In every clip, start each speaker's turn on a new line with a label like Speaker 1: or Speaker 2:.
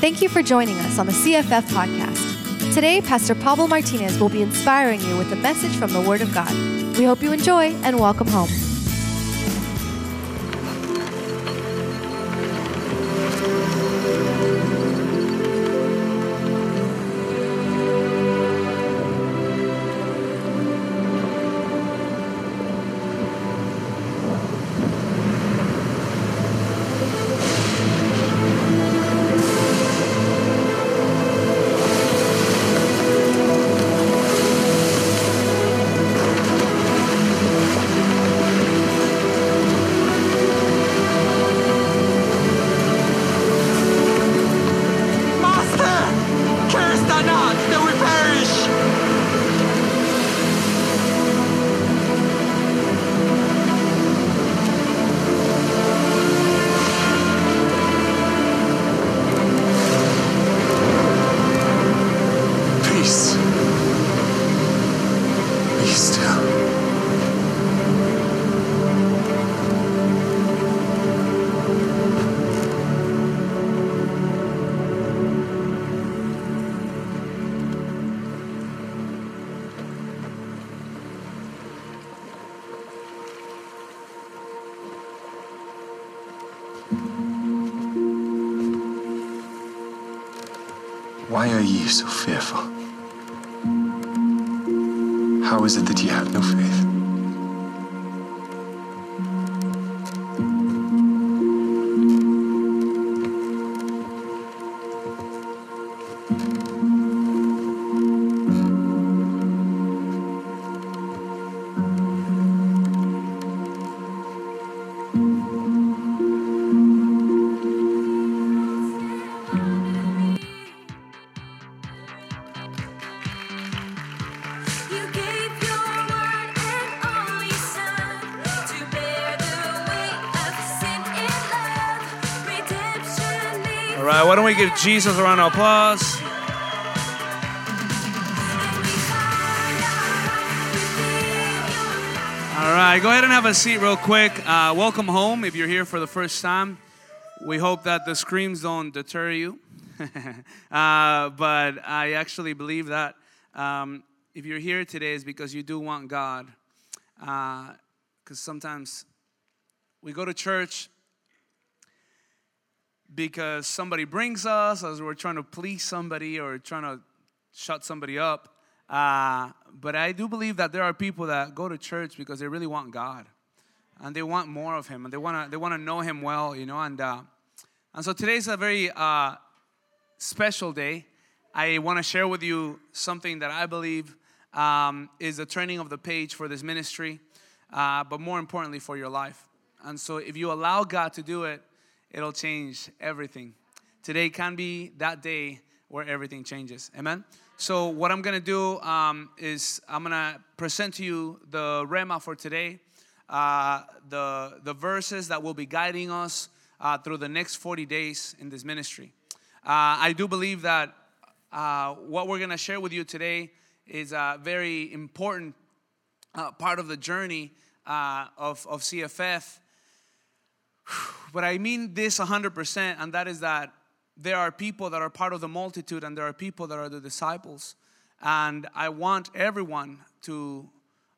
Speaker 1: Thank you for joining us on the CFF podcast. Today, Pastor Pablo Martinez will be inspiring you with a message from the Word of God. We hope you enjoy and welcome home.
Speaker 2: Ye so fearful?
Speaker 3: Right, why don't we give Jesus a round of applause? All right, go ahead and have a seat real quick. Uh, welcome home if you're here for the first time. We hope that the screams don't deter you. uh, but I actually believe that um, if you're here today is because you do want God. Because sometimes we go to church because somebody brings us, as we're trying to please somebody or trying to shut somebody up. Uh, but I do believe that there are people that go to church because they really want God, and they want more of Him, and they want to they want to know Him well, you know. And uh, and so today's a very uh, special day. I want to share with you something that I believe um, is the turning of the page for this ministry, uh, but more importantly for your life. And so, if you allow God to do it, it'll change everything. Today can be that day where everything changes. Amen. So, what I'm gonna do um, is I'm gonna present to you the rhema for today, uh, the the verses that will be guiding us uh, through the next 40 days in this ministry. Uh, I do believe that uh, what we're gonna share with you today is a very important uh, part of the journey uh, of, of CFF. But I mean this 100%, and that is that there are people that are part of the multitude, and there are people that are the disciples. And I want everyone to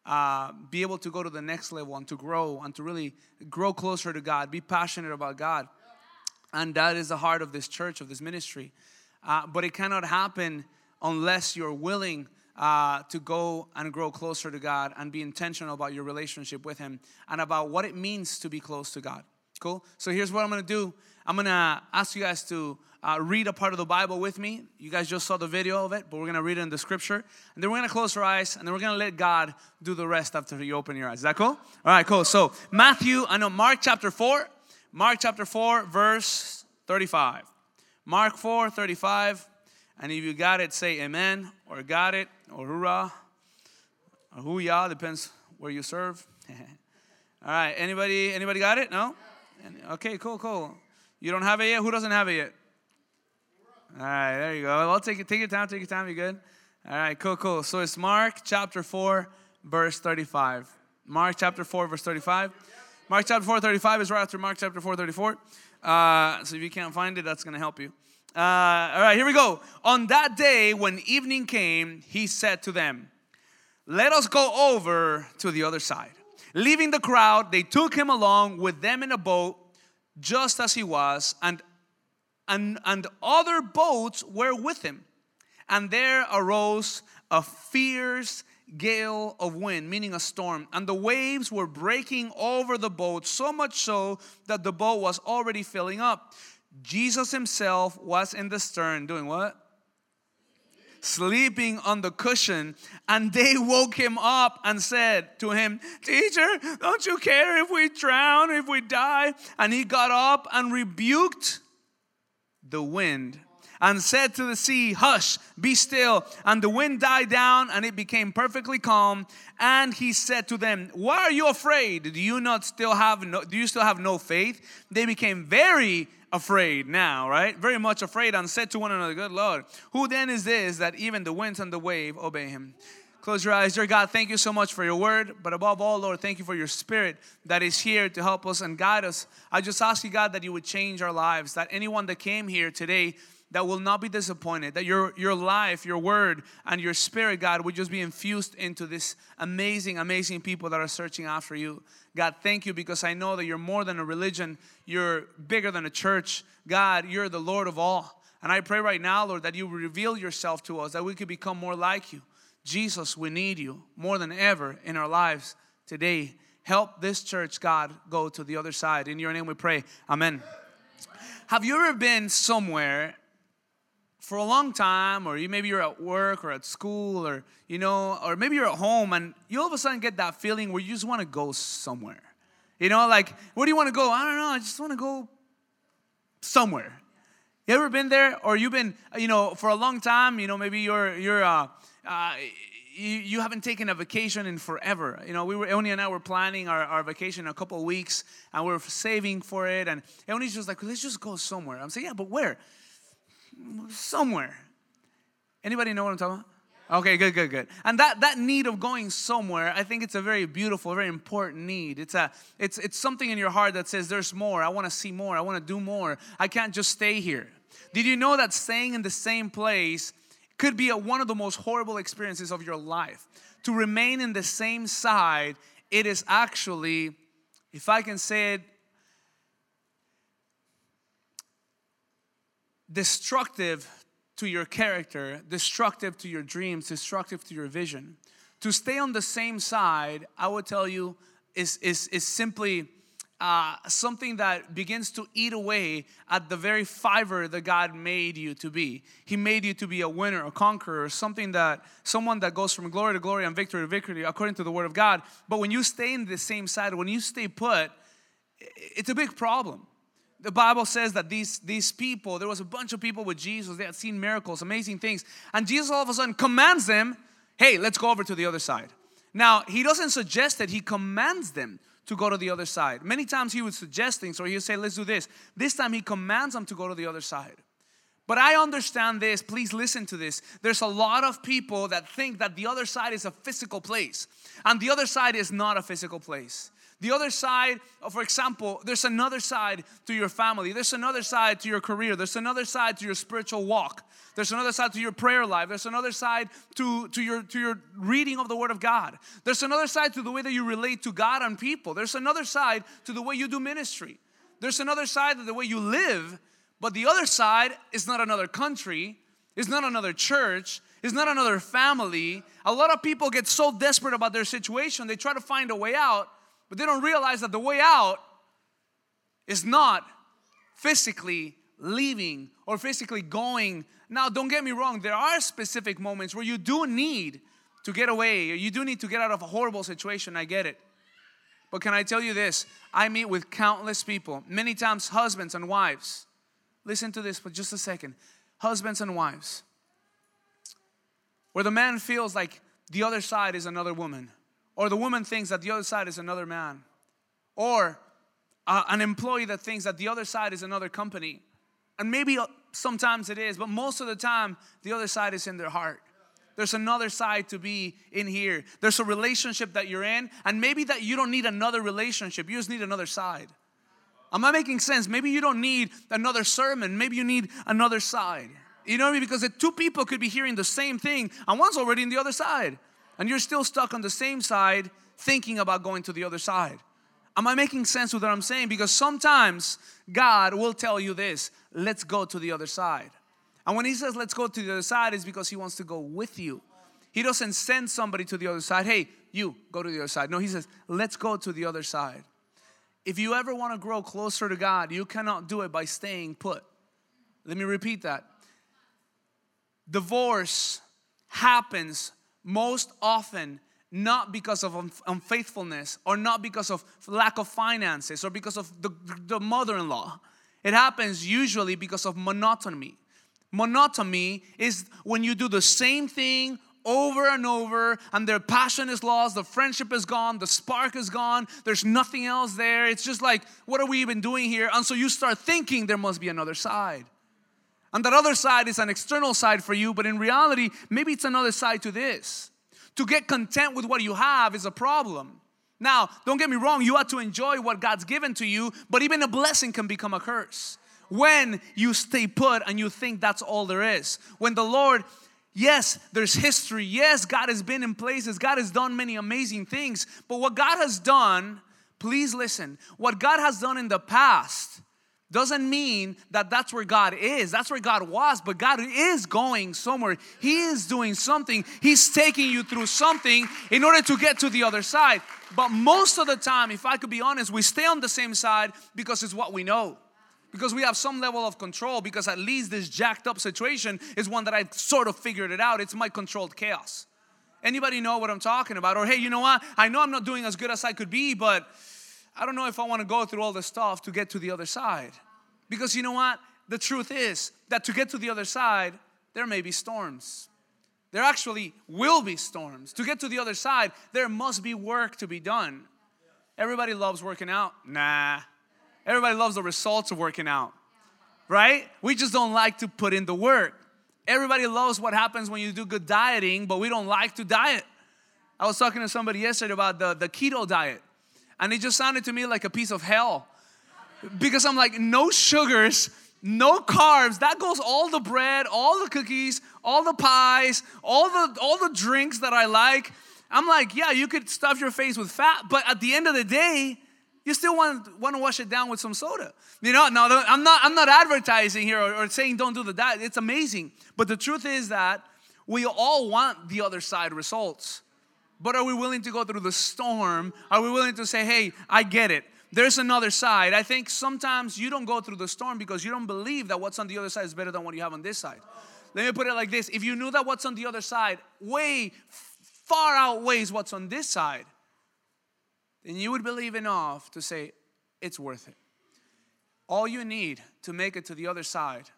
Speaker 3: uh, be able to go to the next level and to grow and to really grow closer to God, be passionate about God. And that is the heart of this church, of this ministry. Uh, but it cannot happen unless you're willing uh, to go and grow closer to God and be intentional about your relationship with Him and about what it means to be close to God. Cool? So here's what I'm gonna do I'm gonna ask you guys to uh, read a part of the Bible with me. You guys just saw the video of it, but we're gonna read it in the scripture. And then we're gonna close our eyes and then we're gonna let God do the rest after you open your eyes. Is that cool? All right, cool. So, Matthew, I know Mark chapter 4, Mark chapter 4, verse 35. Mark 4, 35. And if you got it, say amen, or got it, or hoorah, or hoo-yah, depends where you serve. All right, anybody anybody got it? No? Any- Okay, cool, cool. You don't have it yet? Who doesn't have it yet? All right, there you go. I'll take it. Take your time. Take your time. You good? All right, cool, cool. So it's Mark chapter four, verse thirty-five. Mark chapter four, verse thirty-five. Mark chapter 4, 35 is right after Mark chapter 4, 34. Uh, so if you can't find it, that's going to help you. Uh, all right, here we go. On that day, when evening came, he said to them, Let us go over to the other side. Leaving the crowd, they took him along with them in a boat, just as he was, and, and, and other boats were with him. And there arose a fierce gale of wind, meaning a storm, and the waves were breaking over the boat, so much so that the boat was already filling up. Jesus himself was in the stern, doing what? Sleeping on the cushion, and they woke him up and said to him, Teacher, don't you care if we drown, if we die? And he got up and rebuked the wind and said to the sea, Hush, be still. And the wind died down and it became perfectly calm. And he said to them, Why are you afraid? Do you not still have no, do you still have no faith? They became very afraid now, right? Very much afraid and said to one another, Good Lord, who then is this that even the winds and the wave obey him? Close your eyes. Dear God, thank you so much for your word. But above all, Lord, thank you for your spirit that is here to help us and guide us. I just ask you, God, that you would change our lives, that anyone that came here today, that will not be disappointed, that your, your life, your word, and your spirit, God, would just be infused into this amazing, amazing people that are searching after you. God, thank you because I know that you're more than a religion, you're bigger than a church. God, you're the Lord of all. And I pray right now, Lord, that you reveal yourself to us, that we could become more like you. Jesus, we need you more than ever in our lives today. Help this church, God, go to the other side. In your name we pray. Amen. Have you ever been somewhere for a long time, or you maybe you're at work or at school, or you know, or maybe you're at home, and you all of a sudden get that feeling where you just want to go somewhere. You know, like where do you want to go? I don't know. I just want to go somewhere. You ever been there, or you've been, you know, for a long time? You know, maybe you're you're uh, uh, you, you haven't taken a vacation in forever. You know, we were Oni and I were planning our, our vacation a couple weeks, and we are saving for it. And Oni's just like, let's just go somewhere. I'm saying, yeah, but where? Somewhere. Anybody know what I'm talking about? Okay, good, good, good. And that that need of going somewhere, I think it's a very beautiful, very important need. It's a it's it's something in your heart that says there's more. I want to see more. I want to do more. I can't just stay here. Did you know that staying in the same place could be a, one of the most horrible experiences of your life? To remain in the same side, it is actually, if I can say it destructive to your character, destructive to your dreams, destructive to your vision. To stay on the same side, I would tell you, is, is, is simply uh, something that begins to eat away at the very fiber that God made you to be. He made you to be a winner, a conqueror, something that someone that goes from glory to glory and victory to victory according to the word of God. But when you stay in the same side, when you stay put, it's a big problem the Bible says that these, these people, there was a bunch of people with Jesus, they had seen miracles, amazing things. And Jesus all of a sudden commands them, hey, let's go over to the other side. Now, he doesn't suggest that he commands them to go to the other side. Many times he would suggest things or he would say, let's do this. This time he commands them to go to the other side. But I understand this, please listen to this. There's a lot of people that think that the other side is a physical place, and the other side is not a physical place. The other side, oh, for example, there's another side to your family. There's another side to your career. There's another side to your spiritual walk. There's another side to your prayer life. There's another side to, to, your, to your reading of the Word of God. There's another side to the way that you relate to God and people. There's another side to the way you do ministry. There's another side to the way you live. But the other side is not another country, it's not another church, it's not another family. A lot of people get so desperate about their situation, they try to find a way out but they don't realize that the way out is not physically leaving or physically going. Now, don't get me wrong, there are specific moments where you do need to get away, you do need to get out of a horrible situation. I get it. But can I tell you this? I meet with countless people, many times husbands and wives. Listen to this for just a second. Husbands and wives, where the man feels like the other side is another woman or the woman thinks that the other side is another man. Or uh, an employee that thinks that the other side is another company. And maybe uh, sometimes it is, but most of the time, the other side is in their heart. There's another side to be in here. There's a relationship that you're in, and maybe that you don't need another relationship, you just need another side. Am I making sense? Maybe you don't need another sermon. Maybe you need another side. You know what I mean? Because the two people could be hearing the same thing, and one's already in the other side. And you're still stuck on the same side, thinking about going to the other side. Am I making sense with what I'm saying? Because sometimes God will tell you this let's go to the other side. And when He says let's go to the other side, it's because He wants to go with you. He doesn't send somebody to the other side, hey, you go to the other side. No, He says, let's go to the other side. If you ever want to grow closer to God, you cannot do it by staying put. Let me repeat that. Divorce happens most often not because of unfaithfulness or not because of lack of finances or because of the, the mother in law. It happens usually because of monotony. Monotony is when you do the same thing over and over and their passion is lost, the friendship is gone, the spark is gone, there's nothing else there. It's just like, what are we even doing here? And so you start thinking there must be another side. And that other side is an external side for you, but in reality, maybe it's another side to this. To get content with what you have is a problem. Now, don't get me wrong, you have to enjoy what God's given to you, but even a blessing can become a curse when you stay put and you think that's all there is. When the Lord, yes, there's history, yes, God has been in places, God has done many amazing things, but what God has done, please listen, what God has done in the past doesn't mean that that's where God is. That's where God was, but God is going somewhere. He is doing something. He's taking you through something in order to get to the other side. But most of the time, if I could be honest, we stay on the same side because it's what we know. Because we have some level of control, because at least this jacked up situation is one that I've sort of figured it out. It's my controlled chaos. Anybody know what I'm talking about? Or hey, you know what? I know I'm not doing as good as I could be, but I don't know if I want to go through all this stuff to get to the other side. Because you know what? The truth is that to get to the other side, there may be storms. There actually will be storms. To get to the other side, there must be work to be done. Everybody loves working out. Nah. Everybody loves the results of working out. Right? We just don't like to put in the work. Everybody loves what happens when you do good dieting, but we don't like to diet. I was talking to somebody yesterday about the, the keto diet, and it just sounded to me like a piece of hell. Because I'm like, no sugars, no carbs. That goes all the bread, all the cookies, all the pies, all the all the drinks that I like. I'm like, yeah, you could stuff your face with fat, but at the end of the day, you still want, want to wash it down with some soda. You know, no, I'm not I'm not advertising here or, or saying don't do the diet. It's amazing. But the truth is that we all want the other side results. But are we willing to go through the storm? Are we willing to say, hey, I get it? There's another side. I think sometimes you don't go through the storm because you don't believe that what's on the other side is better than what you have on this side. Let me put it like this if you knew that what's on the other side way far outweighs what's on this side, then you would believe enough to say, it's worth it. All you need to make it to the other side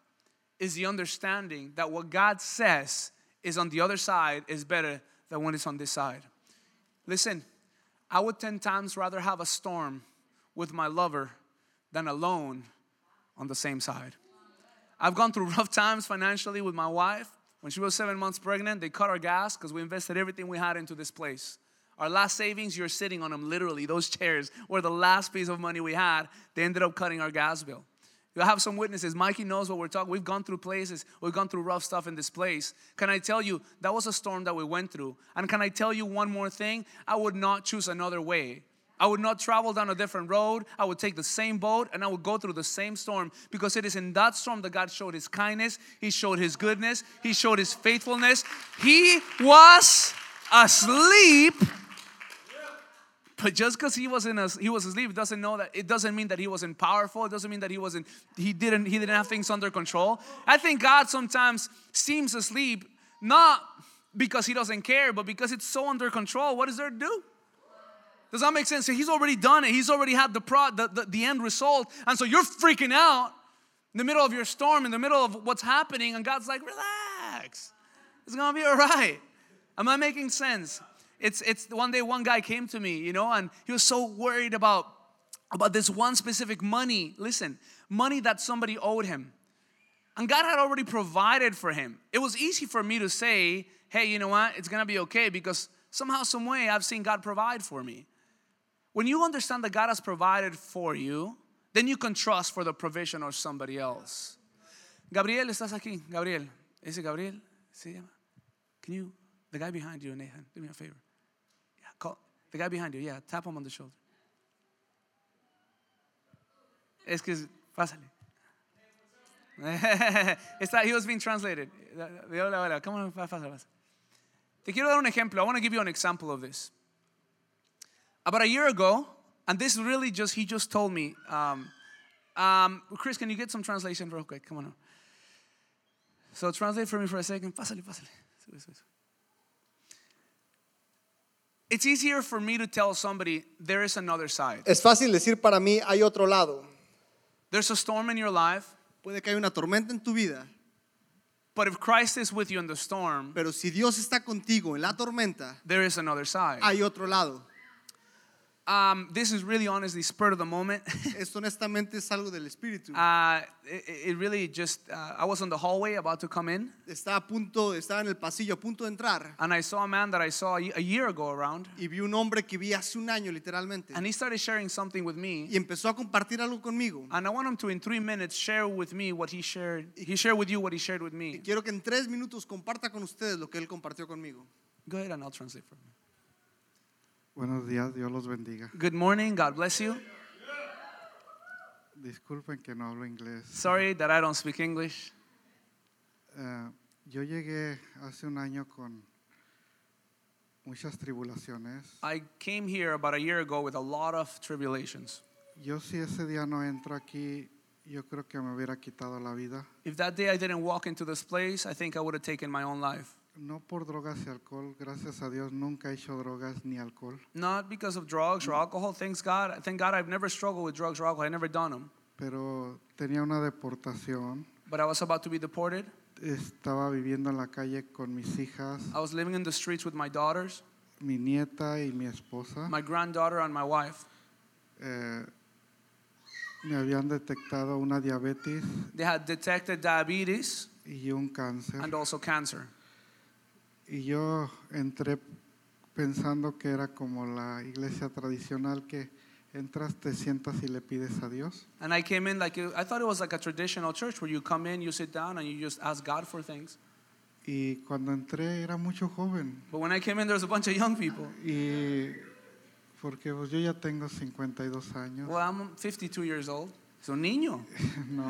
Speaker 3: is the understanding that what God says is on the other side is better than when it's on this side. Listen, I would 10 times rather have a storm with my lover than alone on the same side. I've gone through rough times financially with my wife. When she was seven months pregnant, they cut our gas because we invested everything we had into this place. Our last savings, you're sitting on them literally. Those chairs were the last piece of money we had. They ended up cutting our gas bill. You have some witnesses. Mikey knows what we're talking. We've gone through places. We've gone through rough stuff in this place. Can I tell you that was a storm that we went through? And can I tell you one more thing? I would not choose another way. I would not travel down a different road. I would take the same boat and I would go through the same storm because it is in that storm that God showed his kindness, he showed his goodness, he showed his faithfulness. He was asleep. But just because he was in a, he was asleep doesn't know that it doesn't mean that he wasn't powerful. It doesn't mean that he wasn't he didn't he didn't have things under control. I think God sometimes seems asleep not because he doesn't care, but because it's so under control. What is there to do? Does that make sense? He's already done it. He's already had the, pro, the, the, the end result. And so you're freaking out in the middle of your storm, in the middle of what's happening, and God's like, relax. It's gonna be all right. Am I making sense? It's it's one day one guy came to me, you know, and he was so worried about about this one specific money. Listen, money that somebody owed him. And God had already provided for him. It was easy for me to say, hey, you know what? It's gonna be okay because somehow, some way, I've seen God provide for me. When you understand that God has provided for you, then you can trust for the provision of somebody else. Gabriel, estás aquí. Gabriel. Ese Gabriel. ¿Se llama? Can you, the guy behind you, Nathan, do me a favor. Call, the guy behind you, yeah, tap him on the shoulder. Es que, pásale. Está, he was being translated. Come on, pasa, pasa. Te quiero dar un ejemplo. I want to give you an example of this. About a year ago, and this really just, he just told me, um, um, Chris, can you get some translation real quick? Come on. Now. So translate for me for a second. Pásale, pásale. It's easier for me to tell somebody there is another side.
Speaker 4: Es fácil decir para mí, hay otro lado.
Speaker 3: There's a storm in your life,
Speaker 4: Puede que haya una tormenta en tu vida,
Speaker 3: but if Christ is with you in the storm,
Speaker 4: pero si Dios está contigo en la tormenta,
Speaker 3: there is another side.
Speaker 4: hay otro lado.
Speaker 3: Um, this is really honestly spur of the moment.
Speaker 4: Esto honestamente es algo del Espíritu.
Speaker 3: uh, it, it really just, uh, I was on the hallway about to come in,
Speaker 4: Estaba a punto, estaba en el pasillo a punto de entrar
Speaker 3: and I saw a man that I saw a, year ago around,
Speaker 4: y vi un hombre que vi hace un año literalmente
Speaker 3: and he started sharing something with me.
Speaker 4: y empezó a compartir algo conmigo.
Speaker 3: And I want him to, in three minutes, share with me what he shared. He shared with you what he shared with me.
Speaker 4: Quiero que en tres minutos comparta con ustedes lo que él compartió conmigo.
Speaker 3: Go ahead and I'll translate for him.
Speaker 5: Buenos días, Dios los bendiga.
Speaker 3: Good morning. God bless you.
Speaker 5: Disculpen que no hablo inglés.
Speaker 3: Sorry that I don't speak English.
Speaker 5: Eh, yo llegué hace un año con muchas tribulaciones.
Speaker 3: I came here about a year ago with a lot of tribulations.
Speaker 5: Yo si ese día no entro aquí, yo creo que me hubiera quitado la vida.
Speaker 3: If that day I didn't walk into this place, I think I would have taken my own life.
Speaker 5: No por drogas y alcohol, gracias a Dios nunca he hecho drogas ni alcohol.
Speaker 3: Not because of drugs or alcohol. Thanks God. Thank God I've never struggled with drugs or alcohol. I've never done them.
Speaker 5: Pero tenía una deportación.
Speaker 3: But I was about to be deported.
Speaker 5: Estaba viviendo en la calle con mis hijas,
Speaker 3: I was living in the streets with my daughters,
Speaker 5: mi nieta y mi esposa.
Speaker 3: my granddaughter, and my wife.
Speaker 5: Eh, me habían detectado una diabetes
Speaker 3: They had detected diabetes
Speaker 5: y un cáncer.
Speaker 3: and also cancer.
Speaker 5: Y yo entré pensando que era como la iglesia tradicional que entras, te sientas y le pides a Dios.
Speaker 3: And I came in like, I thought it was like a traditional church where you come in, you sit down, and you just ask God for things.
Speaker 5: Y cuando entré era mucho joven.
Speaker 3: But when I came in, there was a bunch of young people.
Speaker 5: Y porque pues, yo ya tengo 52 años.
Speaker 3: Well, I'm 52 years old. So niño.
Speaker 5: No,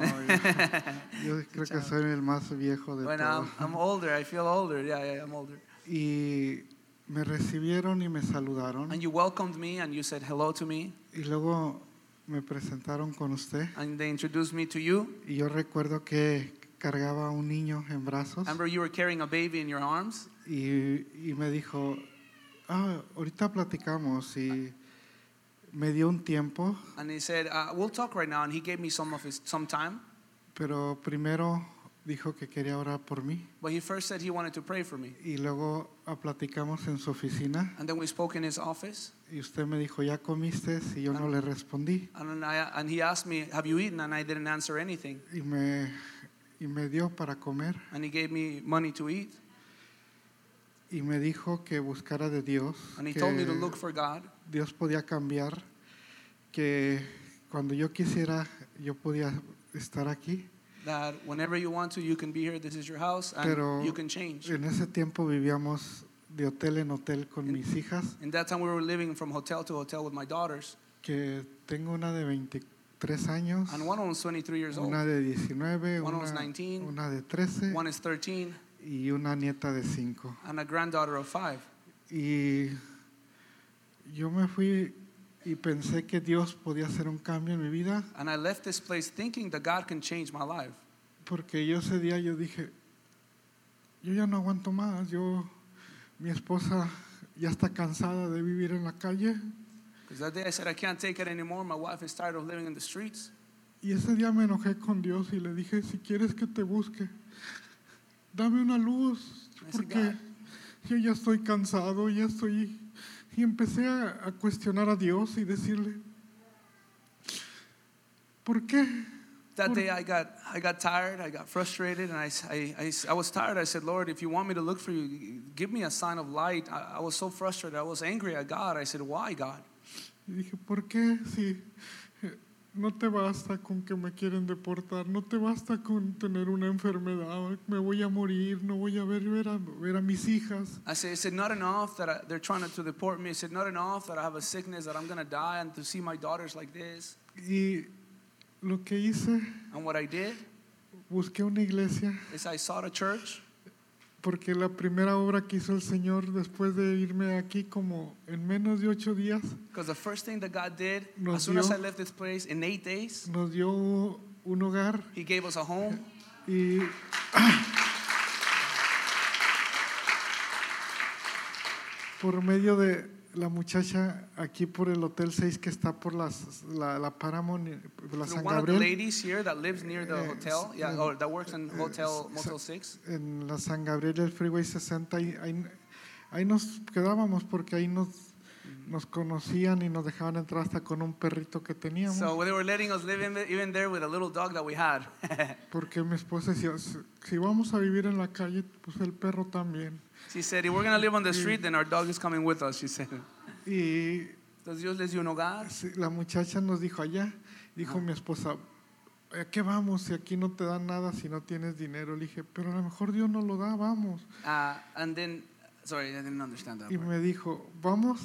Speaker 5: yo, yo creo que soy el más viejo de
Speaker 3: When
Speaker 5: todos.
Speaker 3: I'm, I'm older, I feel older. Yeah, yeah, I'm older.
Speaker 5: Y me recibieron y me saludaron.
Speaker 3: And you welcomed me and you said hello to me.
Speaker 5: Y luego me presentaron con usted.
Speaker 3: And they introduced me to you.
Speaker 5: Y yo recuerdo que cargaba a un niño en brazos.
Speaker 3: Remember, you were carrying a baby in your arms.
Speaker 5: Y, y me dijo, ah, ahorita platicamos. Y me dio un tiempo,
Speaker 3: And he said, uh, We'll talk right now. And he gave me some of his some time.
Speaker 5: pero primero dijo que quería orar por mí.
Speaker 3: But he first said he wanted to pray for me.
Speaker 5: Y luego platicamos en su oficina.
Speaker 3: And then we spoke in his office.
Speaker 5: Y usted me dijo, ¿ya comiste? Y yo no le respondí.
Speaker 3: And, I, and he asked me, Have you eaten? And I didn't answer anything.
Speaker 5: Y me, y me dio para comer.
Speaker 3: And he gave me money to eat.
Speaker 5: Y me dijo que buscara de Dios.
Speaker 3: And he
Speaker 5: que
Speaker 3: told me to look for God.
Speaker 5: Dios podía cambiar. Que cuando yo quisiera, yo podía estar aquí.
Speaker 3: That whenever you want to, you can be here. This is your house. And
Speaker 5: Pero
Speaker 3: you can change.
Speaker 5: en ese tiempo vivíamos de hotel en hotel con mis hijas.
Speaker 3: In that time, we were living from hotel to hotel with my daughters.
Speaker 5: Que tengo una de 23 años.
Speaker 3: And one was 23 years old.
Speaker 5: Una de 19,
Speaker 3: One
Speaker 5: una,
Speaker 3: was 19.
Speaker 5: una de 13
Speaker 3: One is 13.
Speaker 5: y una nieta de 5.
Speaker 3: And a granddaughter of five.
Speaker 5: Y yo me fui y pensé que Dios podía hacer un cambio en mi vida,
Speaker 3: And I left this place thinking that God can change my life.
Speaker 5: porque yo ese día yo dije, yo ya no aguanto más, yo, mi esposa ya está cansada de vivir en la calle.
Speaker 3: Because that day I said, I can't take it anymore. My wife is tired of living in the streets.
Speaker 5: Y ese día me enojé con Dios y le dije, si quieres que te busque, dame una luz, porque yo ya estoy cansado, ya estoy... Y empecé a, a cuestionar a Dios y decirle, ¿por qué?
Speaker 3: That day I got, I got tired, I got frustrated, and I I I was tired. I said, Lord, if you want me to look for you, give me a sign of light. I, I was so frustrated. I was angry at God. I said, Why, God?
Speaker 5: Y dije, ¿por qué si no te basta con que me quieren deportar, no te basta con tener una enfermedad, me voy a morir, no voy a ver, ver, a, ver a mis hijas.
Speaker 3: I said, is it not enough that I, they're trying to, to deport me? Is it not enough that I have a sickness that I'm going to die and to see my daughters like this?
Speaker 5: Y lo que hice,
Speaker 3: And what I did
Speaker 5: busqué una iglesia,
Speaker 3: is I sought a church
Speaker 5: porque la primera obra que hizo el Señor después de irme aquí como en menos de ocho días,
Speaker 3: because the first thing that God did,
Speaker 5: Nos
Speaker 3: as soon as
Speaker 5: dio-
Speaker 3: I left this place, in eight days,
Speaker 5: nos dio un hogar
Speaker 3: He gave us a home.
Speaker 5: y por medio de la muchacha aquí por el Hotel 6 que está por las, la, la Paramount, la San
Speaker 3: one of the
Speaker 5: Gabriel,
Speaker 3: ladies here that lives near the
Speaker 5: Eh,
Speaker 3: hotel, yeah, or that works in
Speaker 5: eh,
Speaker 3: Hotel Motel 6.
Speaker 5: en la San Gabriel del Freeway 60, ahí, ahí, ahí nos quedábamos porque ahí nos, nos conocían y nos dejaban entrar hasta con un perrito que teníamos.
Speaker 3: So they were letting us live in even there with a little dog that we had.
Speaker 5: Porque mi esposa decía, "Si- si vamos a vivir en la calle, pues el perro también.
Speaker 3: She said, if we're going to live on the street, then our dog is coming with us, she said.
Speaker 5: Y
Speaker 3: Entonces Dios les dio un hogar.
Speaker 5: la muchacha nos dijo allá, dijo mi esposa, ¿a qué vamos si aquí no te dan nada si no tienes dinero? Le dije, pero a lo mejor Dios nos lo da, vamos.
Speaker 3: Uh, and then, sorry, I didn't understand that.
Speaker 5: Y
Speaker 3: part.
Speaker 5: me dijo, vamos.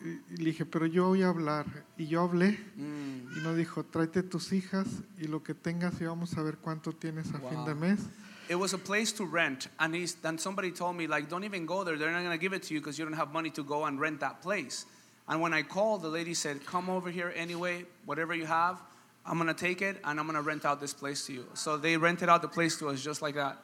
Speaker 5: Y le dije, pero yo voy a hablar. Y yo hablé
Speaker 3: Mm.
Speaker 5: y nos dijo, tráete tus hijas y lo que tengas y vamos a ver cuánto tienes a fin
Speaker 3: Wow.
Speaker 5: de mes.
Speaker 3: It was a place to rent, and he's, then somebody told me, like, don't even go there. They're not going to give it to you because you don't have money to go and rent that place. And when I called, the lady said, come over here anyway, whatever you have, I'm going to take it and I'm going to rent out this place to you. So they rented out the place to us just like that.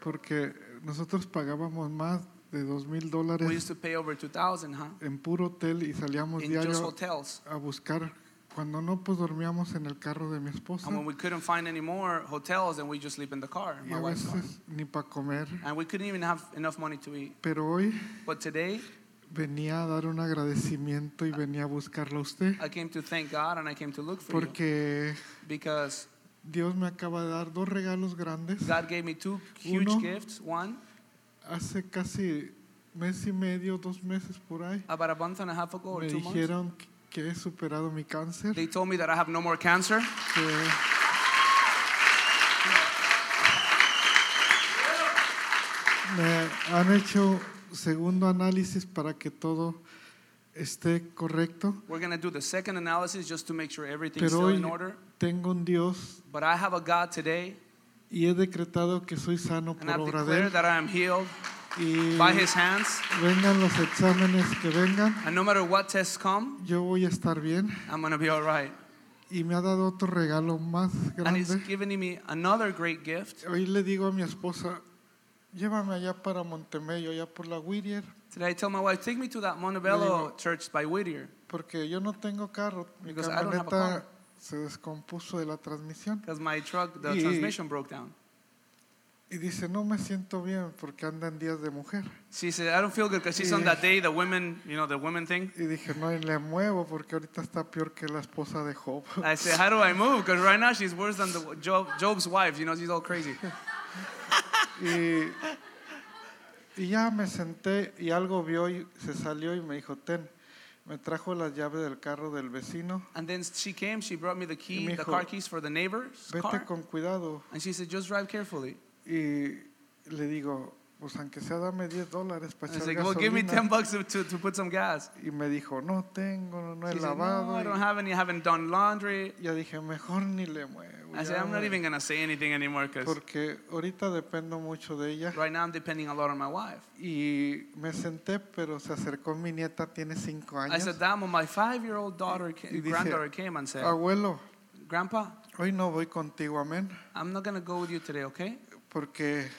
Speaker 5: Porque nosotros pagábamos más de dos mil
Speaker 3: We used to pay over 2000 huh?
Speaker 5: en puro hotel y salíamos
Speaker 3: In just hotels.
Speaker 5: a buscar. Cuando no, pues dormíamos en el carro de mi esposa.
Speaker 3: And when we couldn't find any more hotels, then we just sleep in the car,
Speaker 5: Y
Speaker 3: my
Speaker 5: a
Speaker 3: wife's car.
Speaker 5: veces ni para comer.
Speaker 3: And we couldn't even have enough money to eat.
Speaker 5: Pero hoy
Speaker 3: But today,
Speaker 5: venía a dar un agradecimiento y venía a buscarlo a usted.
Speaker 3: I came to thank God and I came to look for you.
Speaker 5: Porque
Speaker 3: Because
Speaker 5: Dios me acaba de dar dos regalos grandes.
Speaker 3: God gave me two huge
Speaker 5: Uno.
Speaker 3: gifts. One,
Speaker 5: Hace casi mes y medio, dos meses por ahí,
Speaker 3: about a month and a half ago or
Speaker 5: me
Speaker 3: two months,
Speaker 5: dijeron que he superado mi cáncer.
Speaker 3: they told me that I have no more cancer.
Speaker 5: que me han hecho segundo análisis para que todo esté correcto,
Speaker 3: We're going to do the second analysis just to make sure everything's
Speaker 5: pero
Speaker 3: still
Speaker 5: hoy
Speaker 3: in order.
Speaker 5: tengo un Dios
Speaker 3: But I have a God today,
Speaker 5: y he decretado que soy sano
Speaker 3: and
Speaker 5: por
Speaker 3: I've
Speaker 5: obra de
Speaker 3: declared
Speaker 5: él
Speaker 3: that I am healed
Speaker 5: y
Speaker 3: by His hands.
Speaker 5: vengan los exámenes que vengan,
Speaker 3: And no matter what tests come,
Speaker 5: yo voy a estar bien
Speaker 3: I'm going to be all right.
Speaker 5: y me ha dado otro regalo más
Speaker 3: And He's
Speaker 5: grande.
Speaker 3: given me another great gift.
Speaker 5: Hoy le digo a mi esposa, llévame allá para Montemello, allá por la Whittier.
Speaker 3: Today I tell my wife, take me to that Montebello church by Whittier.
Speaker 5: Porque yo no tengo carro, mi
Speaker 3: Because I don't have a
Speaker 5: camioneta
Speaker 3: car.
Speaker 5: se descompuso de la transmisión.
Speaker 3: Because my truck, the
Speaker 5: Y-
Speaker 3: transmission broke down.
Speaker 5: Y dice, no me siento bien porque anda en días de mujer.
Speaker 3: She said, I don't feel good because she's on that day, the women, you know, the women thing.
Speaker 5: Y dije, no, y le muevo porque ahorita está peor que la esposa de Job.
Speaker 3: I said, how do I move? Because right now she's worse than the Job, Job's wife. You know, she's all crazy.
Speaker 5: y, y ya me senté y algo vio y se salió y me dijo, ten, me trajo las llaves del carro del vecino.
Speaker 3: And then she came, she brought me the key,
Speaker 5: me
Speaker 3: the
Speaker 5: dijo,
Speaker 3: car keys for the neighbor's
Speaker 5: Vete
Speaker 3: car.
Speaker 5: con cuidado.
Speaker 3: And she said, just drive carefully.
Speaker 5: Y le digo, pues aunque sea dame 10 dólares para
Speaker 3: I
Speaker 5: echar
Speaker 3: said, well, give me 10
Speaker 5: gasolina.
Speaker 3: bucks to, to, put some gas.
Speaker 5: Y me dijo, no tengo, no he
Speaker 3: She said,
Speaker 5: lavado.
Speaker 3: no, I
Speaker 5: y-
Speaker 3: don't have any, I haven't done laundry.
Speaker 5: Ya dije, mejor ni le muevo.
Speaker 3: I said,
Speaker 5: ya
Speaker 3: I'm not even going to say anything anymore because
Speaker 5: Porque ahorita dependo mucho de ella.
Speaker 3: right now I'm depending a lot on my wife.
Speaker 5: Y me senté, pero se acercó mi nieta, tiene cinco
Speaker 3: I
Speaker 5: años.
Speaker 3: said, Damn, when my five-year-old daughter, ca-
Speaker 5: Y dice,
Speaker 3: granddaughter came and said,
Speaker 5: Abuelo,
Speaker 3: Grandpa,
Speaker 5: hoy no voy contigo, amén.
Speaker 3: I'm not going to go with you today, okay?
Speaker 5: Porque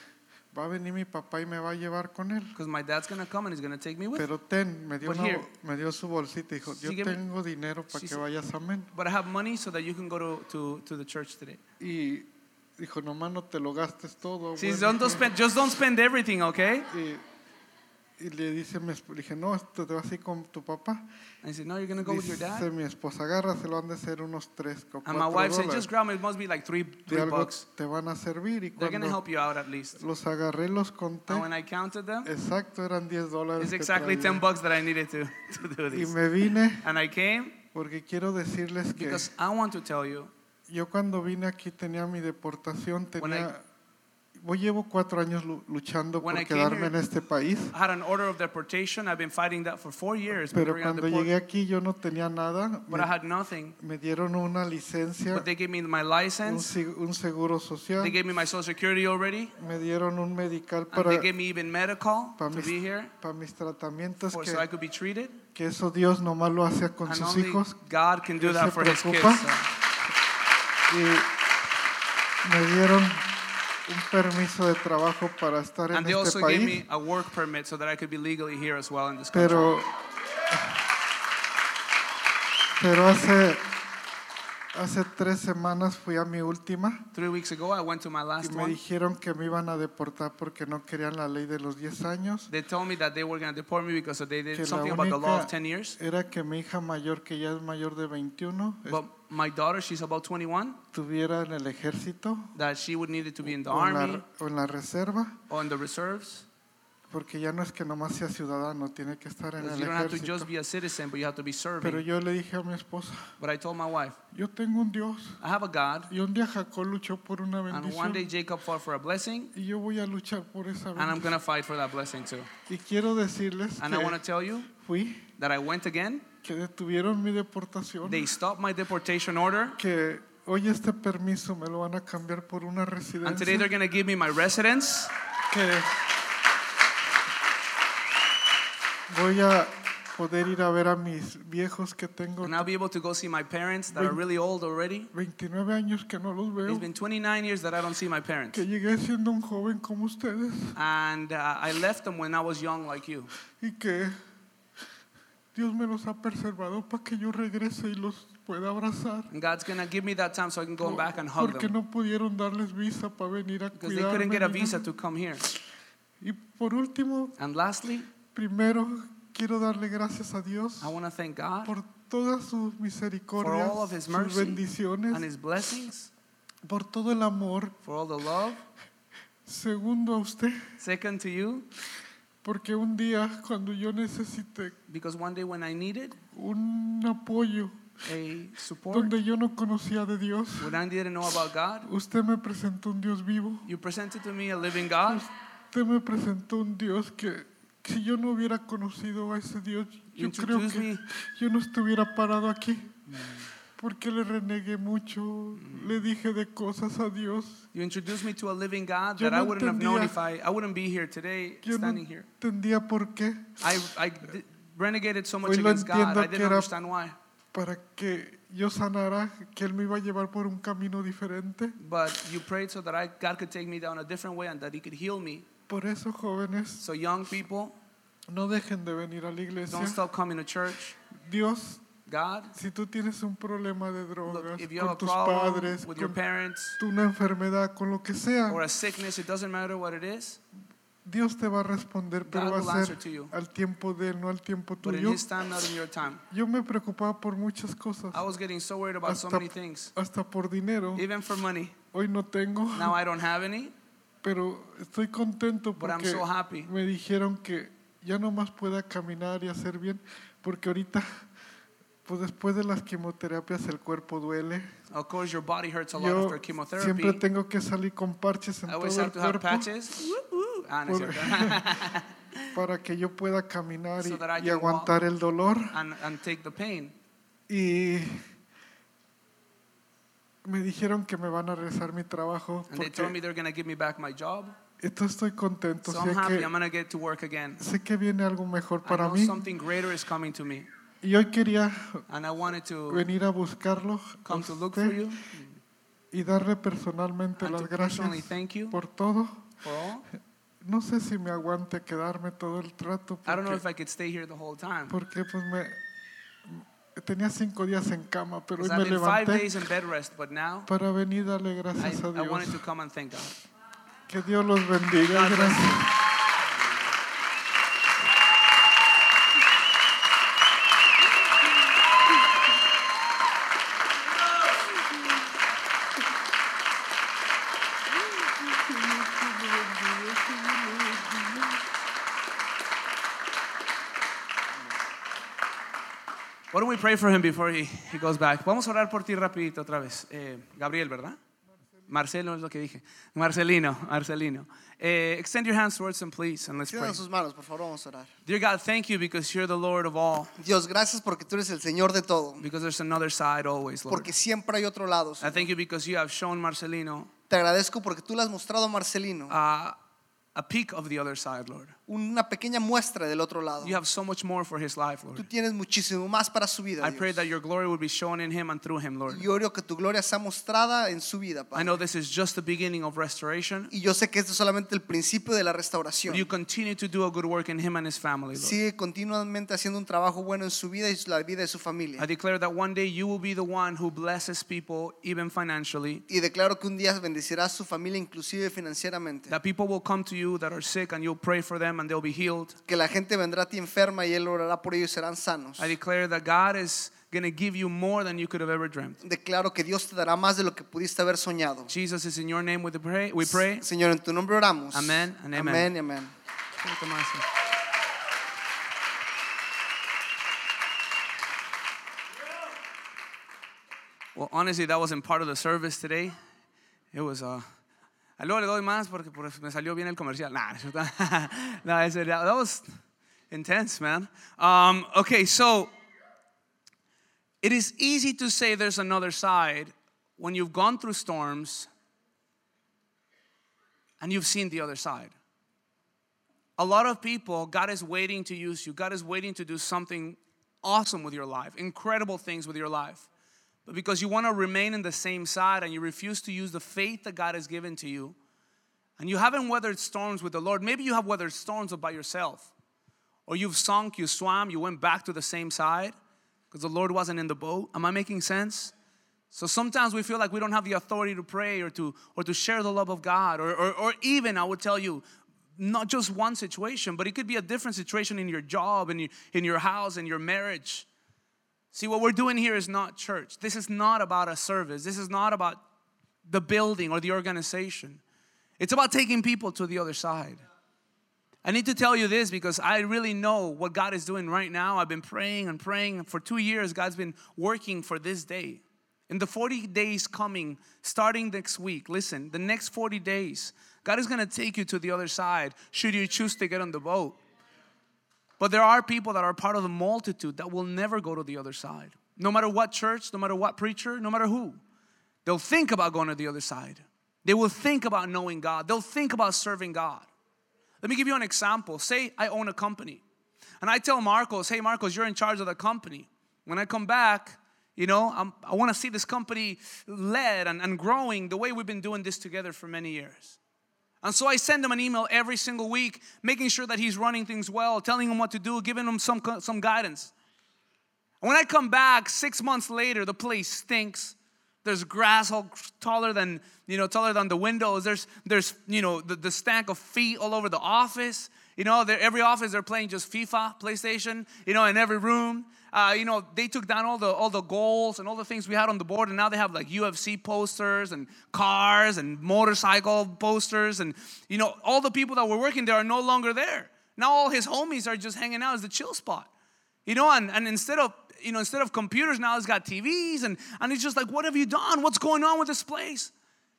Speaker 5: va a venir mi papá y me va a llevar con él.
Speaker 3: Because my dad's to come and he's to take me with him.
Speaker 5: Pero ten, me dio,
Speaker 3: But
Speaker 5: una-
Speaker 3: here.
Speaker 5: me dio su bolsita y dijo, yo tengo dinero para que
Speaker 3: said-
Speaker 5: vayas, amén.
Speaker 3: But I have money so that you can go to, to, to the church today.
Speaker 5: Y dijo, nomás no te lo gastes todo.
Speaker 3: She said,
Speaker 5: abuelo".
Speaker 3: don't, don't spend, just don't spend everything, okay?
Speaker 5: Y, y le dice, mi esp- le dije, no, esto te vas a ir con tu papá.
Speaker 3: I said, no, you're going to go with your
Speaker 5: Dice
Speaker 3: dad.
Speaker 5: mi esposa, agárraselo, han de ser unos tres o
Speaker 3: And my wife said, just grab it. It must be like three, three
Speaker 5: algo
Speaker 3: bucks.
Speaker 5: te van a servir. Y
Speaker 3: They're going to help you out at least.
Speaker 5: los agarré, los conté.
Speaker 3: And when I counted them,
Speaker 5: Exacto, eran 10 dólares.
Speaker 3: it's exactly
Speaker 5: traía.
Speaker 3: 10 bucks that I needed to, to do
Speaker 5: Y
Speaker 3: this.
Speaker 5: me vine
Speaker 3: And I came
Speaker 5: Porque quiero decirles que
Speaker 3: Because I want to tell you,
Speaker 5: yo cuando vine aquí tenía mi deportación, tenía... Voy llevo cuatro años lu- luchando por quedarme en este país,
Speaker 3: I had an order of deportation. I've been fighting that for four years. been
Speaker 5: pero cuando llegué aquí yo no tenía nada.
Speaker 3: but
Speaker 5: Me,
Speaker 3: I had nothing.
Speaker 5: me dieron una licencia,
Speaker 3: But they gave me my
Speaker 5: un,
Speaker 3: license.
Speaker 5: se- un seguro social,
Speaker 3: They gave me my social security already.
Speaker 5: me dieron un medical
Speaker 3: And
Speaker 5: para,
Speaker 3: they gave me even medical
Speaker 5: para,
Speaker 3: to
Speaker 5: mis,
Speaker 3: be here
Speaker 5: para mis tratamientos,
Speaker 3: for,
Speaker 5: que,
Speaker 3: so I could be treated.
Speaker 5: que eso Dios nomás lo hace con
Speaker 3: And
Speaker 5: sus hijos.
Speaker 3: God can do that for His kids.
Speaker 5: preocupa.
Speaker 3: so.
Speaker 5: Y me dieron un permiso de trabajo para estar en
Speaker 3: And they
Speaker 5: este
Speaker 3: also gave
Speaker 5: país.
Speaker 3: me a work permit so that I could be legally here as well in this country.
Speaker 5: Pero, pero hace, hace tres semanas fui a mi última
Speaker 3: Three weeks ago, I went to my
Speaker 5: y
Speaker 3: last
Speaker 5: me
Speaker 3: one.
Speaker 5: dijeron que me iban a deportar porque no querían la ley de los 10 años.
Speaker 3: They told me that they were going to deport me because they did something about the law of
Speaker 5: única
Speaker 3: 10 years.
Speaker 5: era que mi hija mayor, que ya es mayor de 21, es-
Speaker 3: But my daughter, she's about 21,
Speaker 5: estuviera en el ejército
Speaker 3: that she would need to be in the
Speaker 5: o en,
Speaker 3: army
Speaker 5: la, o en la reserva,
Speaker 3: or in the reserves.
Speaker 5: Porque ya no es que nomás sea ciudadano, tiene que estar en el
Speaker 3: you don't have to
Speaker 5: ejército.
Speaker 3: just be a citizen, but you have to be
Speaker 5: Pero yo le dije a mi esposa,
Speaker 3: But I told my wife,
Speaker 5: yo tengo un Dios
Speaker 3: I have a God,
Speaker 5: y un día Jacob luchó por una
Speaker 3: and one
Speaker 5: bendición
Speaker 3: day Jacob fought for a blessing,
Speaker 5: y yo voy a luchar por esa
Speaker 3: and I'm
Speaker 5: bendición.
Speaker 3: going to fight for that blessing too.
Speaker 5: Y quiero decirles
Speaker 3: And I want to
Speaker 5: que
Speaker 3: tell you
Speaker 5: fui,
Speaker 3: that I went again.
Speaker 5: que detuvieron mi deportación,
Speaker 3: They stopped my deportation order,
Speaker 5: que hoy este permiso me lo van a cambiar por una
Speaker 3: and today
Speaker 5: residencia,
Speaker 3: they're going to give me my residence.
Speaker 5: que voy a poder ir a ver a mis viejos que tengo
Speaker 3: And I'll be able to go see my parents that are really old already.
Speaker 5: 29 años que no los veo,
Speaker 3: It's been 29 years that I don't see my parents.
Speaker 5: que llegué siendo un joven como ustedes
Speaker 3: And uh, I left them when I was young, like you.
Speaker 5: y que Dios me los ha preservado para que yo regrese y los pueda abrazar.
Speaker 3: And God's going to give me that time so I can go back and hug
Speaker 5: Porque
Speaker 3: them.
Speaker 5: no pudieron darles visa para venir a
Speaker 3: Because they couldn't get a visa to come here.
Speaker 5: Y por último,
Speaker 3: And lastly,
Speaker 5: primero quiero darle gracias a Dios
Speaker 3: I want to thank God
Speaker 5: por todas sus
Speaker 3: for
Speaker 5: misericordias,
Speaker 3: all of His
Speaker 5: sus
Speaker 3: mercy
Speaker 5: bendiciones,
Speaker 3: and His blessings,
Speaker 5: por todo el amor.
Speaker 3: for all the love.
Speaker 5: Segundo a usted,
Speaker 3: Second to you,
Speaker 5: porque un día cuando yo necesité
Speaker 3: because one day when I needed
Speaker 5: un apoyo
Speaker 3: a support,
Speaker 5: donde yo no conocía de Dios,
Speaker 3: when I didn't know about God,
Speaker 5: usted me presentó un Dios vivo.
Speaker 3: you presented to me a living God.
Speaker 5: Usted me presentó un Dios que si yo no hubiera conocido a ese Dios, yo creo que
Speaker 3: me.
Speaker 5: yo no estuviera parado aquí. Porque le renegué mucho, le dije de cosas a Dios.
Speaker 3: You introduced me to a living God
Speaker 5: Yo
Speaker 3: that I
Speaker 5: no
Speaker 3: wouldn't have known if I, I wouldn't be here today,
Speaker 5: Yo no
Speaker 3: standing here.
Speaker 5: entendía por qué.
Speaker 3: I, I renegated so much
Speaker 5: Hoy
Speaker 3: against God, I didn't understand why.
Speaker 5: Para que yo sanara, que Él me iba a llevar por un camino diferente.
Speaker 3: But you prayed so that I, God could take me down a different way and that He could heal me.
Speaker 5: Por eso, jóvenes,
Speaker 3: So, young people,
Speaker 5: no dejen de venir a la iglesia.
Speaker 3: don't stop coming to church.
Speaker 5: Dios,
Speaker 3: God,
Speaker 5: si tú tienes un problema de drogas
Speaker 3: look, if you have a
Speaker 5: con tus padres,
Speaker 3: with your
Speaker 5: con
Speaker 3: parents
Speaker 5: una enfermedad, con lo que sea,
Speaker 3: or a sickness, it doesn't matter what it is,
Speaker 5: Dios te va a responder, pero
Speaker 3: God
Speaker 5: va
Speaker 3: will
Speaker 5: a ser al tiempo de Él, no al tiempo tuyo.
Speaker 3: Time, time.
Speaker 5: Yo me preocupaba por muchas cosas,
Speaker 3: I was getting so worried about so
Speaker 5: hasta,
Speaker 3: many things,
Speaker 5: hasta por dinero.
Speaker 3: even for money.
Speaker 5: Hoy no tengo,
Speaker 3: Now I don't have any,
Speaker 5: pero estoy contento
Speaker 3: but I'm
Speaker 5: porque
Speaker 3: so happy.
Speaker 5: me dijeron que ya no más pueda caminar y hacer bien, porque ahorita, pues después de las quimioterapias el cuerpo duele.
Speaker 3: Of course, your body hurts a lot
Speaker 5: Yo
Speaker 3: after chemotherapy.
Speaker 5: siempre tengo que salir con parches en
Speaker 3: I always
Speaker 5: todo el
Speaker 3: have to have
Speaker 5: cuerpo
Speaker 3: patches Ah, no
Speaker 5: Por- para que yo pueda caminar y,
Speaker 3: So
Speaker 5: y
Speaker 3: can
Speaker 5: aguantar el dolor.
Speaker 3: and, and take the pain.
Speaker 5: Y me dijeron que me van a regresar mi trabajo.
Speaker 3: And they told me
Speaker 5: Porque
Speaker 3: they're going to give me back my job.
Speaker 5: entonces estoy contento.
Speaker 3: So
Speaker 5: sé,
Speaker 3: I'm happy.
Speaker 5: que,
Speaker 3: I'm to get to work again.
Speaker 5: sé que viene algo mejor
Speaker 3: I
Speaker 5: para
Speaker 3: know
Speaker 5: mí.
Speaker 3: something greater is coming to me.
Speaker 5: Y hoy quería
Speaker 3: And I wanted to
Speaker 5: venir a buscarlo a
Speaker 3: come to look
Speaker 5: usted
Speaker 3: for you
Speaker 5: y darle personalmente
Speaker 3: and
Speaker 5: las
Speaker 3: personally
Speaker 5: gracias
Speaker 3: thank you
Speaker 5: por todo.
Speaker 3: for all.
Speaker 5: No sé si me aguante quedarme todo el trato
Speaker 3: I don't know if I could stay here the whole time.
Speaker 5: porque pues me tenía cinco días en cama, pero hoy me levanté para venir a darle gracias
Speaker 3: I, a Dios.
Speaker 5: Que Dios los bendiga.
Speaker 3: God
Speaker 5: gracias.
Speaker 3: Why don't we pray for him before he, he goes back? Vamos a orar por ti rapidito otra vez. Eh, Gabriel, ¿verdad? Marcelo es lo que dije. Marcelino, Marcelino. Eh, extend your hands towards him, please, and let's pray.
Speaker 4: Sus manos, por favor, vamos a orar.
Speaker 3: Dear God, thank you because you're the Lord of all.
Speaker 4: Dios, gracias porque tú eres el Señor de todo.
Speaker 3: Because there's another side always, Lord.
Speaker 4: Porque siempre hay otro lado.
Speaker 3: I
Speaker 4: Señor.
Speaker 3: thank you because you have shown Marcelino
Speaker 4: Te agradezco porque tú le has mostrado a Marcelino
Speaker 3: uh, a peek of the other side, Lord.
Speaker 4: Una pequeña muestra del otro lado.
Speaker 3: You have so much more for his life,
Speaker 4: Tú
Speaker 3: Lord.
Speaker 4: tienes muchísimo más para su vida.
Speaker 3: I pray that your glory would be shown in him and through him, Lord.
Speaker 4: Yo oro que tu gloria sea mostrada en su vida,
Speaker 3: I know this is just the beginning of restoration.
Speaker 4: Y yo sé que esto es solamente el principio de la
Speaker 3: But you continue to do a good work in him and his family, Lord.
Speaker 4: Sigue continuamente haciendo un trabajo bueno en su vida y la vida de su familia.
Speaker 3: I declare that one day you will be the one who blesses people, even financially.
Speaker 4: Y declaro que un día bendecirá a su familia inclusive financieramente.
Speaker 3: That people will come to you that are sick and you'll pray for them and they'll be healed.
Speaker 4: Que la gente vendrá a ti enferma y él orará por ellos y serán sanos.
Speaker 3: I declare that God is going to give you more than you could have ever dreamt.
Speaker 4: Declaro que Dios te dará más de lo que pudiste haber soñado.
Speaker 3: Jesus is in your name we pray. We pray.
Speaker 4: Señor, en tu nombre oramos.
Speaker 3: Amén and amen.
Speaker 4: Amén y amén.
Speaker 3: Well, honestly, that wasn't part of the service today. It was, uh, a luego le doy más porque por eso me salió bien el comercial. Nah, no, es no, I said, that was intense, man. Um, okay, so it is easy to say there's another side when you've gone through storms and you've seen the other side. A lot of people, God is waiting to use you. God is waiting to do something awesome with your life, incredible things with your life. But because you want to remain in the same side and you refuse to use the faith that God has given to you, and you haven't weathered storms with the Lord, maybe you have weathered storms by yourself. Or you've sunk, you swam, you went back to the same side because the Lord wasn't in the boat. Am I making sense? So sometimes we feel like we don't have the authority to pray or to or to share the love of God. Or, or, or even I would tell you, not just one situation, but it could be a different situation in your job, in your, in your house, in your marriage. See, what we're doing here is not church. This is not about a service. This is not about the building or the organization. It's about taking people to the other side. I need to tell you this because I really know what God is doing right now. I've been praying and praying for two years. God's been working for this day. In the 40 days coming, starting next week, listen, the next 40 days, God is going to take you to the other side should you choose to get on the boat. But there are people that are part of the multitude that will never go to the other side. No matter what church, no matter what preacher, no matter who. They'll think about going to the other side. They will think about knowing God. They'll think about serving God. Let me give you an example. Say I own a company. And I tell Marcos, hey, Marcos, you're in charge of the company. When I come back, you know, I'm, i want to see this company led and, and growing the way we've been doing this together for many years. And so I send him an email every single week, making sure that he's running things well, telling him what to do, giving him some, some guidance. And when I come back six months later, the place stinks. There's grass all taller than, you know, taller than the windows. There's, there's you know, the, the stank of feet all over the office. You know, every office they're playing just FIFA, PlayStation, you know, in every room. Uh, you know, they took down all the all the goals and all the things we had on the board, and now they have like UFC posters and cars and motorcycle posters, and you know, all the people that were working there are no longer there. Now all his homies are just hanging out as the chill spot. You know, and, and instead of you know, instead of computers, now he's got TVs, and, and he's just like, What have you done? What's going on with this place?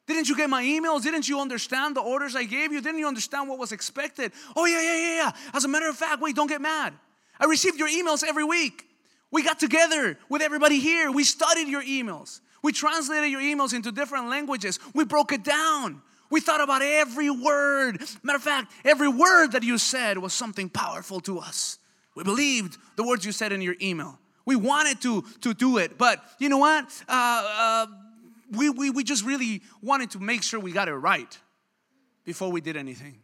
Speaker 3: Didn't you get my emails? Didn't you understand the orders I gave you? Didn't you understand what was expected? Oh, yeah, yeah, yeah, yeah. As a matter of fact, wait, don't get mad. I received your emails every week. We got together with everybody here. We studied your emails. We translated your emails into different languages. We broke it down. We thought about every word. Matter of fact, every word that you said was something powerful to us. We believed the words you said in your email. We wanted to, to do it, but you know what? Uh, uh, we, we, we just really wanted to make sure we got it right before we did anything.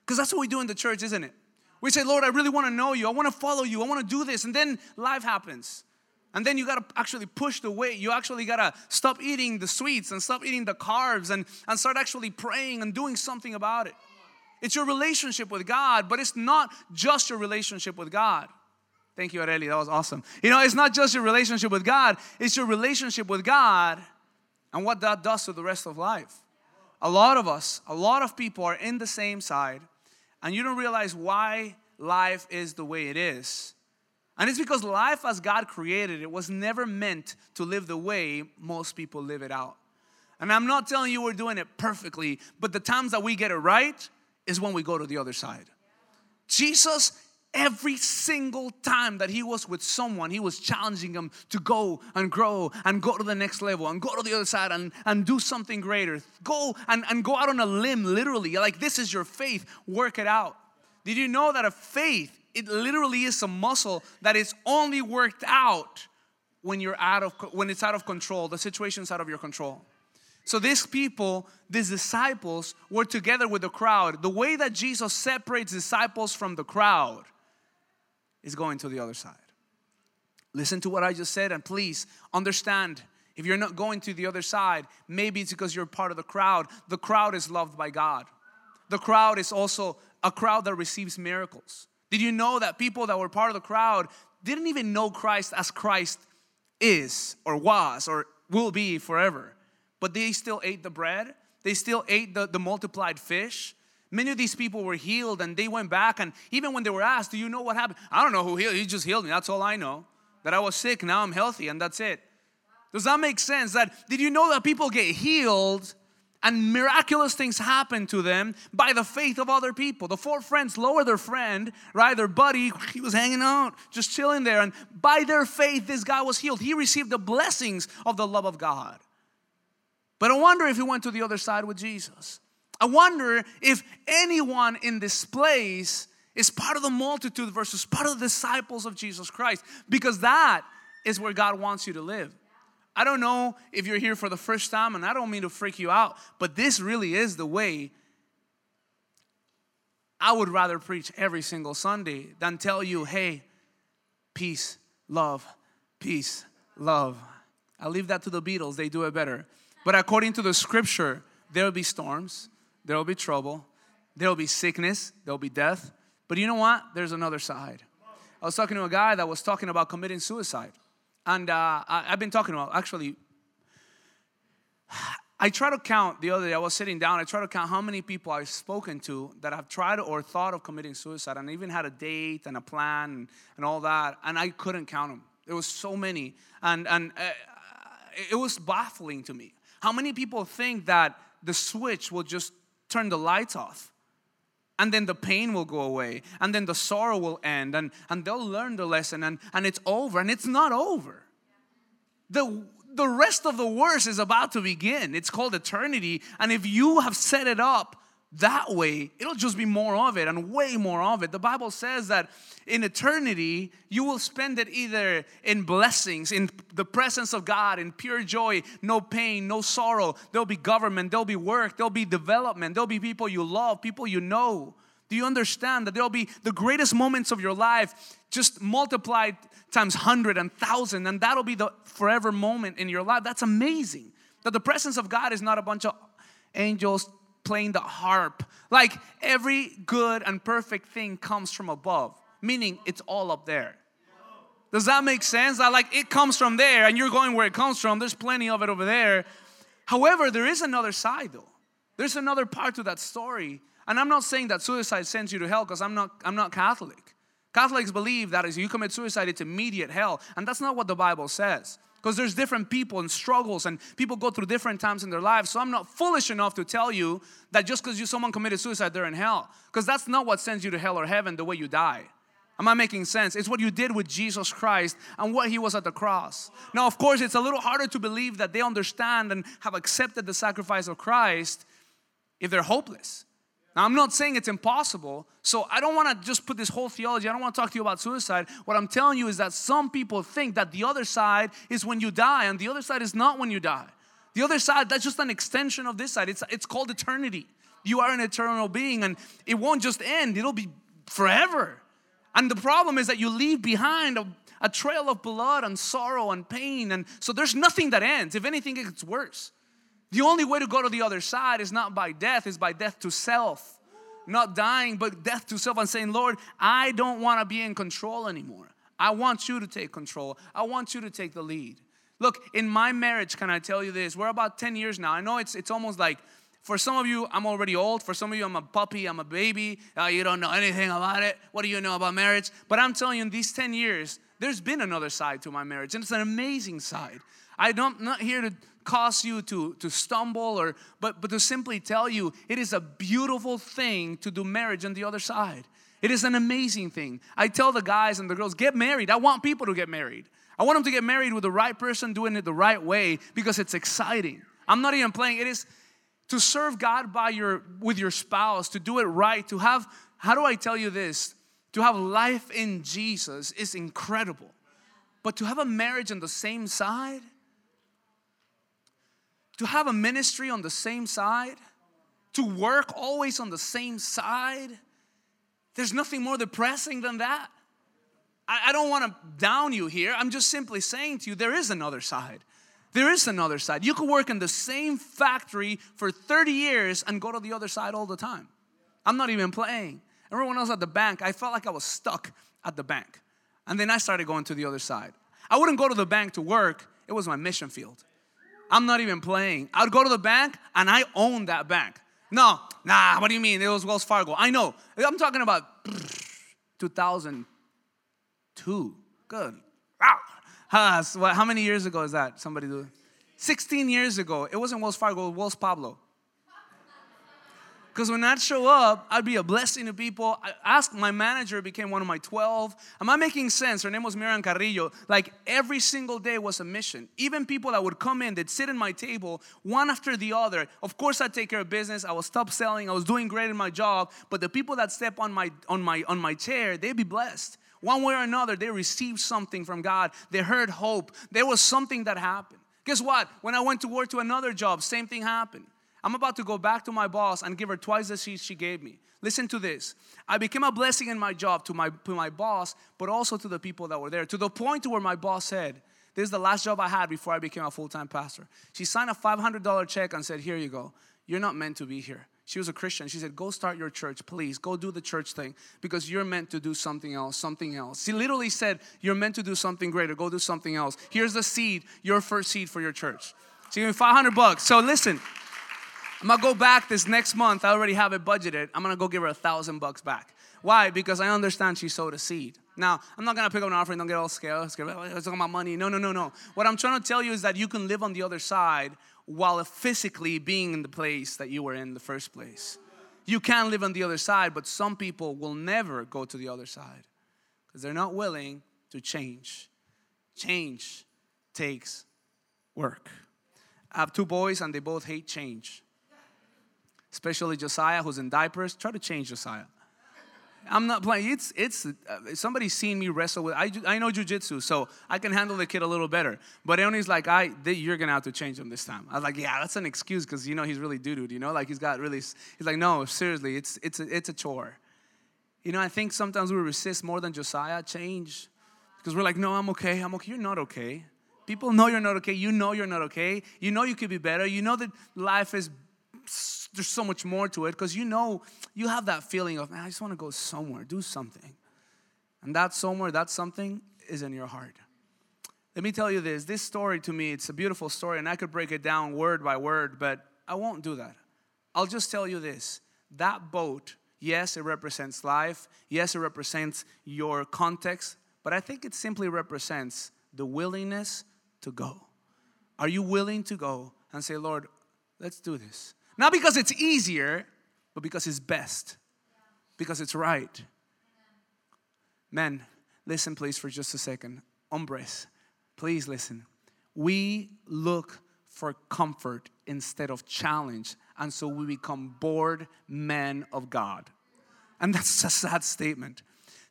Speaker 3: Because that's what we do in the church, isn't it? We say, Lord, I really want to know you. I want to follow you. I want to do this. And then life happens. And then you got to actually push the weight. You actually got to stop eating the sweets and stop eating the carbs and, and start actually praying and doing something about it. It's your relationship with God, but it's not just your relationship with God. Thank you, Areli. That was awesome. You know, it's not just your relationship with God, it's your relationship with God and what that does to the rest of life. A lot of us, a lot of people are in the same side, and you don't realize why life is the way it is And it's because life as God created it was never meant to live the way most people live it out. And I'm not telling you we're doing it perfectly, but the times that we get it right is when we go to the other side. Jesus, every single time that he was with someone, he was challenging them to go and grow and go to the next level and go to the other side and, and do something greater. Go and, and go out on a limb, literally. Like, this is your faith, work it out. Did you know that a faith, it literally is a muscle that is only worked out when you're out of when it's out of control, the situation's out of your control. So these people, these disciples, were together with the crowd. The way that Jesus separates disciples from the crowd is going to the other side. Listen to what I just said and please understand if you're not going to the other side, maybe it's because you're part of the crowd. The crowd is loved by God. The crowd is also a crowd that receives miracles. Did you know that people that were part of the crowd didn't even know Christ as Christ is or was or will be forever? But they still ate the bread, they still ate the, the multiplied fish. Many of these people were healed and they went back. And even when they were asked, Do you know what happened? I don't know who healed. He just healed me. That's all I know. That I was sick, now I'm healthy, and that's it. Does that make sense? That did you know that people get healed and miraculous things happen to them by the faith of other people? The four friends lower their friend, right? Their buddy, he was hanging out, just chilling there, and by their faith, this guy was healed. He received the blessings of the love of God. But I wonder if he went to the other side with Jesus. I wonder if anyone in this place is part of the multitude versus part of the disciples of Jesus Christ, because that is where God wants you to live. I don't know if you're here for the first time, and I don't mean to freak you out, but this really is the way I would rather preach every single Sunday than tell you, hey, peace, love, peace, love. I leave that to the Beatles, they do it better. But according to the scripture, there will be storms, there will be trouble, there will be sickness, there will be death. But you know what? There's another side. I was talking to a guy that was talking about committing suicide. And uh, I, I've been talking about actually, I try to count the other day, I was sitting down, I try to count how many people I've spoken to that have tried or thought of committing suicide and even had a date and a plan and, and all that. And I couldn't count them. There was so many. And, and uh, it was baffling to me. How many people think that the switch will just turn the lights off? and then the pain will go away and then the sorrow will end and, and they'll learn the lesson and, and it's over and it's not over the, the rest of the worst is about to begin it's called eternity and if you have set it up that way it'll just be more of it and way more of it. The bible says that in eternity you will spend it either in blessings in the presence of god in pure joy no pain no sorrow. There'll be government there'll be work there'll be development there'll be people you love people you know. Do you understand that there'll be the greatest moments of your life just multiplied times hundred and thousand and that'll be the forever moment in your life? That's amazing that the presence of god is not a bunch of angels playing the harp. Like every good and perfect thing comes from above, meaning it's all up there. Does that make sense? That like it comes from there and you're going where it comes from. There's plenty of it over there. However, there is another side though. There's another part to that story. And I'm not saying that suicide sends you to hell because I'm not I'm not Catholic. Catholics believe that as you commit suicide, it's immediate hell. And that's not what the Bible says. Because there's different people and struggles, and people go through different times in their lives. So I'm not foolish enough to tell you that just because you someone committed suicide, they're in hell. Because that's not what sends you to hell or heaven the way you die. Am I making sense? It's what you did with Jesus Christ and what He was at the cross. Now, of course, it's a little harder to believe that they understand and have accepted the sacrifice of Christ if they're hopeless. Now, I'm not saying it's impossible, so I don't want to just put this whole theology, I don't want to talk to you about suicide. What I'm telling you is that some people think that the other side is when you die, and the other side is not when you die. The other side, that's just an extension of this side. It's, it's called eternity. You are an eternal being, and it won't just end, it'll be forever. And the problem is that you leave behind a, a trail of blood and sorrow and pain, and so there's nothing that ends. If anything, it gets worse. The only way to go to the other side is not by death, is by death to self. Not dying, but death to self and saying, Lord, I don't want to be in control anymore. I want you to take control. I want you to take the lead. Look, in my marriage, can I tell you this? We're about 10 years now. I know it's, it's almost like For some of you, I'm already old. For some of you, I'm a puppy, I'm a baby. Uh, you don't know anything about it. What do you know about marriage? But I'm telling you, in these 10 years, there's been another side to my marriage, and it's an amazing side. I don't, I'm not here to cause you to, to stumble or but but to simply tell you it is a beautiful thing to do marriage on the other side. It is an amazing thing. I tell the guys and the girls, get married. I want people to get married. I want them to get married with the right person doing it the right way because it's exciting. I'm not even playing. It is to serve God by your with your spouse, to do it right, to have how do I tell you this? To have life in Jesus is incredible. But to have a marriage on the same side, to have a ministry on the same side, to work always on the same side, there's nothing more depressing than that. I, I don't want to down you here. I'm just simply saying to you, there is another side. There is another side. You could work in the same factory for 30 years and go to the other side all the time. I'm not even playing. Everyone was at the bank, I felt like I was stuck at the bank. And then I started going to the other side. I wouldn't go to the bank to work, it was my mission field. I'm not even playing. I would go to the bank and I own that bank. No, nah, what do you mean? It was Wells Fargo. I know. I'm talking about 2002. Good. Ah. So how many years ago is that? Somebody do 16 years ago. It wasn't Wells Fargo, it was Wells Pablo. Because when I'd show up, I'd be a blessing to people. I asked my manager, became one of my 12. Am I making sense? Her name was Miriam Carrillo. Like every single day was a mission. Even people that would come in, they'd sit in my table, one after the other. Of course, I'd take care of business. I was top selling. I was doing great in my job. But the people that step on my on my on my chair, they'd be blessed. One way or another, they received something from God. They heard hope. There was something that happened. Guess what? When I went to work to another job, same thing happened. I'm about to go back to my boss and give her twice the sheet she gave me. Listen to this. I became a blessing in my job to my, to my boss, but also to the people that were there, to the point where my boss said, This is the last job I had before I became a full time pastor. She signed a $500 check and said, Here you go. You're not meant to be here. She was a Christian. She said, Go start your church, please. Go do the church thing because you're meant to do something else, something else. She literally said, You're meant to do something greater. Go do something else. Here's the seed, your first seed for your church. She gave me 500 bucks. So listen, I'm gonna go back this next month. I already have it budgeted. I'm gonna go give her a thousand bucks back. Why? Because I understand she sowed a seed. Now, I'm not gonna pick up an offering, don't get all scared. Oh, It's talking about money. No, no, no, no. What I'm trying to tell you is that you can live on the other side while physically being in the place that you were in the first place. You can live on the other side, but some people will never go to the other side because they're not willing to change. Change takes work. I have two boys and they both hate change especially Josiah, who's in diapers. Try to change Josiah. I'm not playing. It's it's uh, somebody's seen me wrestle with. I I know jujitsu, so I can handle the kid a little better. But Aaron's like, I th- you're gonna have to change him this time. I was like, yeah, that's an excuse because you know he's really doo You know, like he's got really. He's like, no, seriously, it's it's a, it's a chore. You know, I think sometimes we resist more than Josiah change because we're like, no, I'm okay. I'm okay. You're not okay. People know you're not okay. You know you're not okay. You know you could be better. You know that life is there's so much more to it because you know you have that feeling of man i just want to go somewhere do something. And that somewhere that something is in your heart. Let me tell you this this story to me it's a beautiful story and i could break it down word by word but i won't do that. I'll just tell you this that boat yes it represents life yes it represents your context but i think it simply represents the willingness to go. Are you willing to go and say lord let's do this not because it's easier, but because it's best, because it's right. Men, listen please for just a second. Hombres, please listen. We look for comfort instead of challenge, and so we become bored men of God. And that's a sad statement.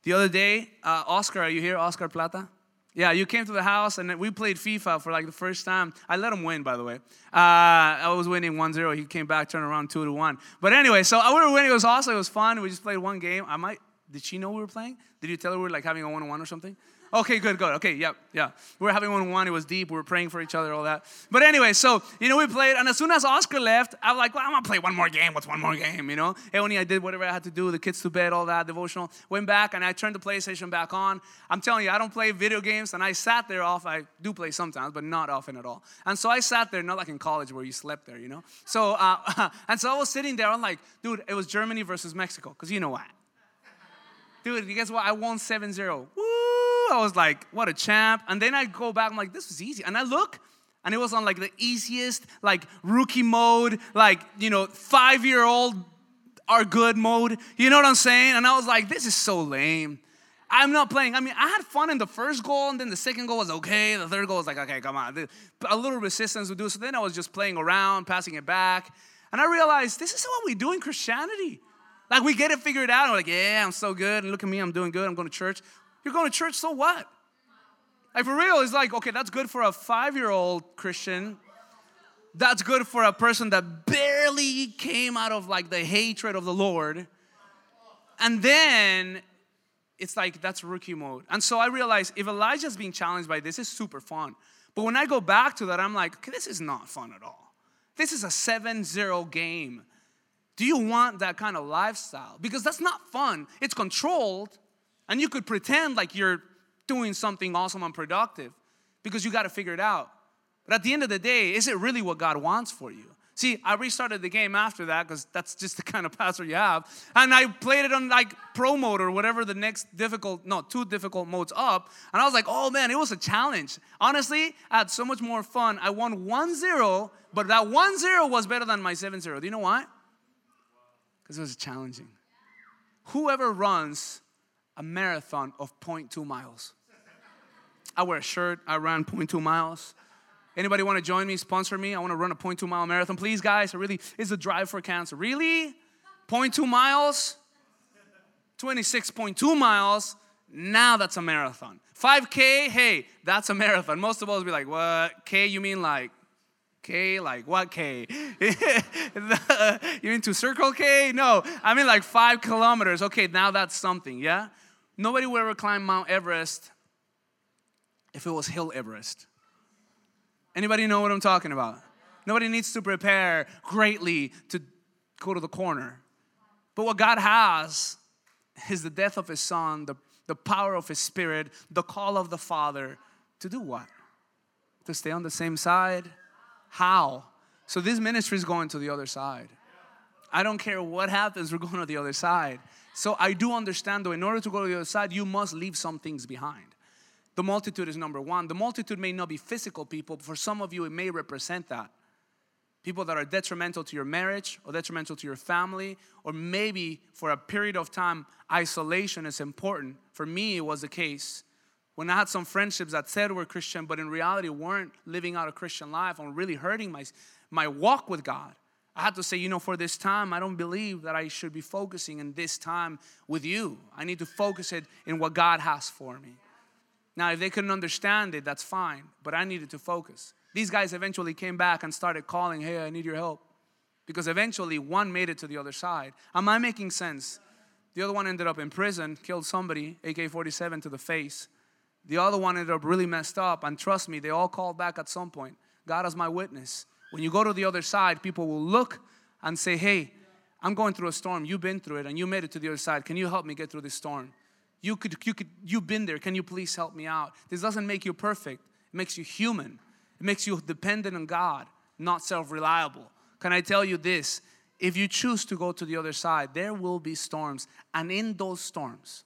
Speaker 3: The other day, uh, Oscar, are you here? Oscar Plata? Yeah, you came to the house and we played FIFA for like the first time. I let him win, by the way. Uh, I was winning 1 0. He came back, turned around 2 to 1. But anyway, so we were winning. It was awesome. It was fun. We just played one game. I might, did she know we were playing? Did you tell her we were like having a one on one or something? Okay, good, good. Okay, yep, yeah. We were having one one. It was deep. We were praying for each other, all that. But anyway, so you know, we played, and as soon as Oscar left, I was like, well, I'm gonna play one more game. What's one more game? You know? And only I did whatever I had to do. The kids to bed, all that devotional. Went back, and I turned the PlayStation back on. I'm telling you, I don't play video games, and I sat there off. I do play sometimes, but not often at all. And so I sat there, not like in college where you slept there, you know. So, uh, and so I was sitting there. I'm like, dude, it was Germany versus Mexico, because you know what. Dude, you guess what? I won 7 0. Woo! I was like, what a champ. And then I go back, I'm like, this was easy. And I look, and it was on like the easiest, like rookie mode, like, you know, five year old are good mode. You know what I'm saying? And I was like, this is so lame. I'm not playing. I mean, I had fun in the first goal, and then the second goal was okay. The third goal was like, okay, come on. A little resistance would do. So then I was just playing around, passing it back. And I realized this is what we do in Christianity. Like we get it figured out. And we're like, yeah, I'm so good. And look at me, I'm doing good. I'm going to church. You're going to church, so what? Like for real, it's like, okay, that's good for a five year old Christian. That's good for a person that barely came out of like the hatred of the Lord. And then it's like that's rookie mode. And so I realized if Elijah's being challenged by this, it's super fun. But when I go back to that, I'm like, okay, this is not fun at all. This is a 7 0 game. Do you want that kind of lifestyle? Because that's not fun. It's controlled, and you could pretend like you're doing something awesome and productive because you got to figure it out. But at the end of the day, is it really what God wants for you? See, I restarted the game after that because that's just the kind of pastor you have. And I played it on like pro mode or whatever the next difficult, no, two difficult modes up. And I was like, oh man, it was a challenge. Honestly, I had so much more fun. I won 1 0, but that 1 0 was better than my 7 0. Do you know why? Because it was challenging. Whoever runs a marathon of 0.2 miles, I wear a shirt, I ran 0.2 miles. Anybody want to join me, sponsor me? I want to run a 0.2 mile marathon. Please, guys, I really, it's a drive for cancer. Really? 0.2 miles? 26.2 miles? Now that's a marathon. 5K, hey, that's a marathon. Most of us be like, what? K, you mean like K, like what K? you mean to circle K? No, I mean like five kilometers. Okay, now that's something, yeah? Nobody would ever climb Mount Everest if it was Hill Everest. Anybody know what I'm talking about? Nobody needs to prepare greatly to go to the corner. But what God has is the death of His Son, the, the power of His Spirit, the call of the Father to do what? To stay on the same side? How? So this ministry is going to the other side. I don't care what happens, we're going to the other side. So I do understand though, in order to go to the other side, you must leave some things behind. The multitude is number one. The multitude may not be physical people, but for some of you, it may represent that. People that are detrimental to your marriage or detrimental to your family, or maybe for a period of time, isolation is important. For me, it was the case. When I had some friendships that said were Christian, but in reality weren't living out a Christian life, I'm really hurting my, my walk with God. I had to say, you know, for this time, I don't believe that I should be focusing in this time with you. I need to focus it in what God has for me. Now, if they couldn't understand it, that's fine, but I needed to focus. These guys eventually came back and started calling, hey, I need your help. Because eventually one made it to the other side. Am I making sense? The other one ended up in prison, killed somebody, AK 47 to the face. The other one ended up really messed up, and trust me, they all called back at some point. God is my witness. When you go to the other side, people will look and say, hey, I'm going through a storm. You've been through it and you made it to the other side. Can you help me get through this storm? You could, you could, you've been there. Can you please help me out? This doesn't make you perfect. It makes you human. It makes you dependent on God, not self-reliable. Can I tell you this? If you choose to go to the other side, there will be storms. And in those storms,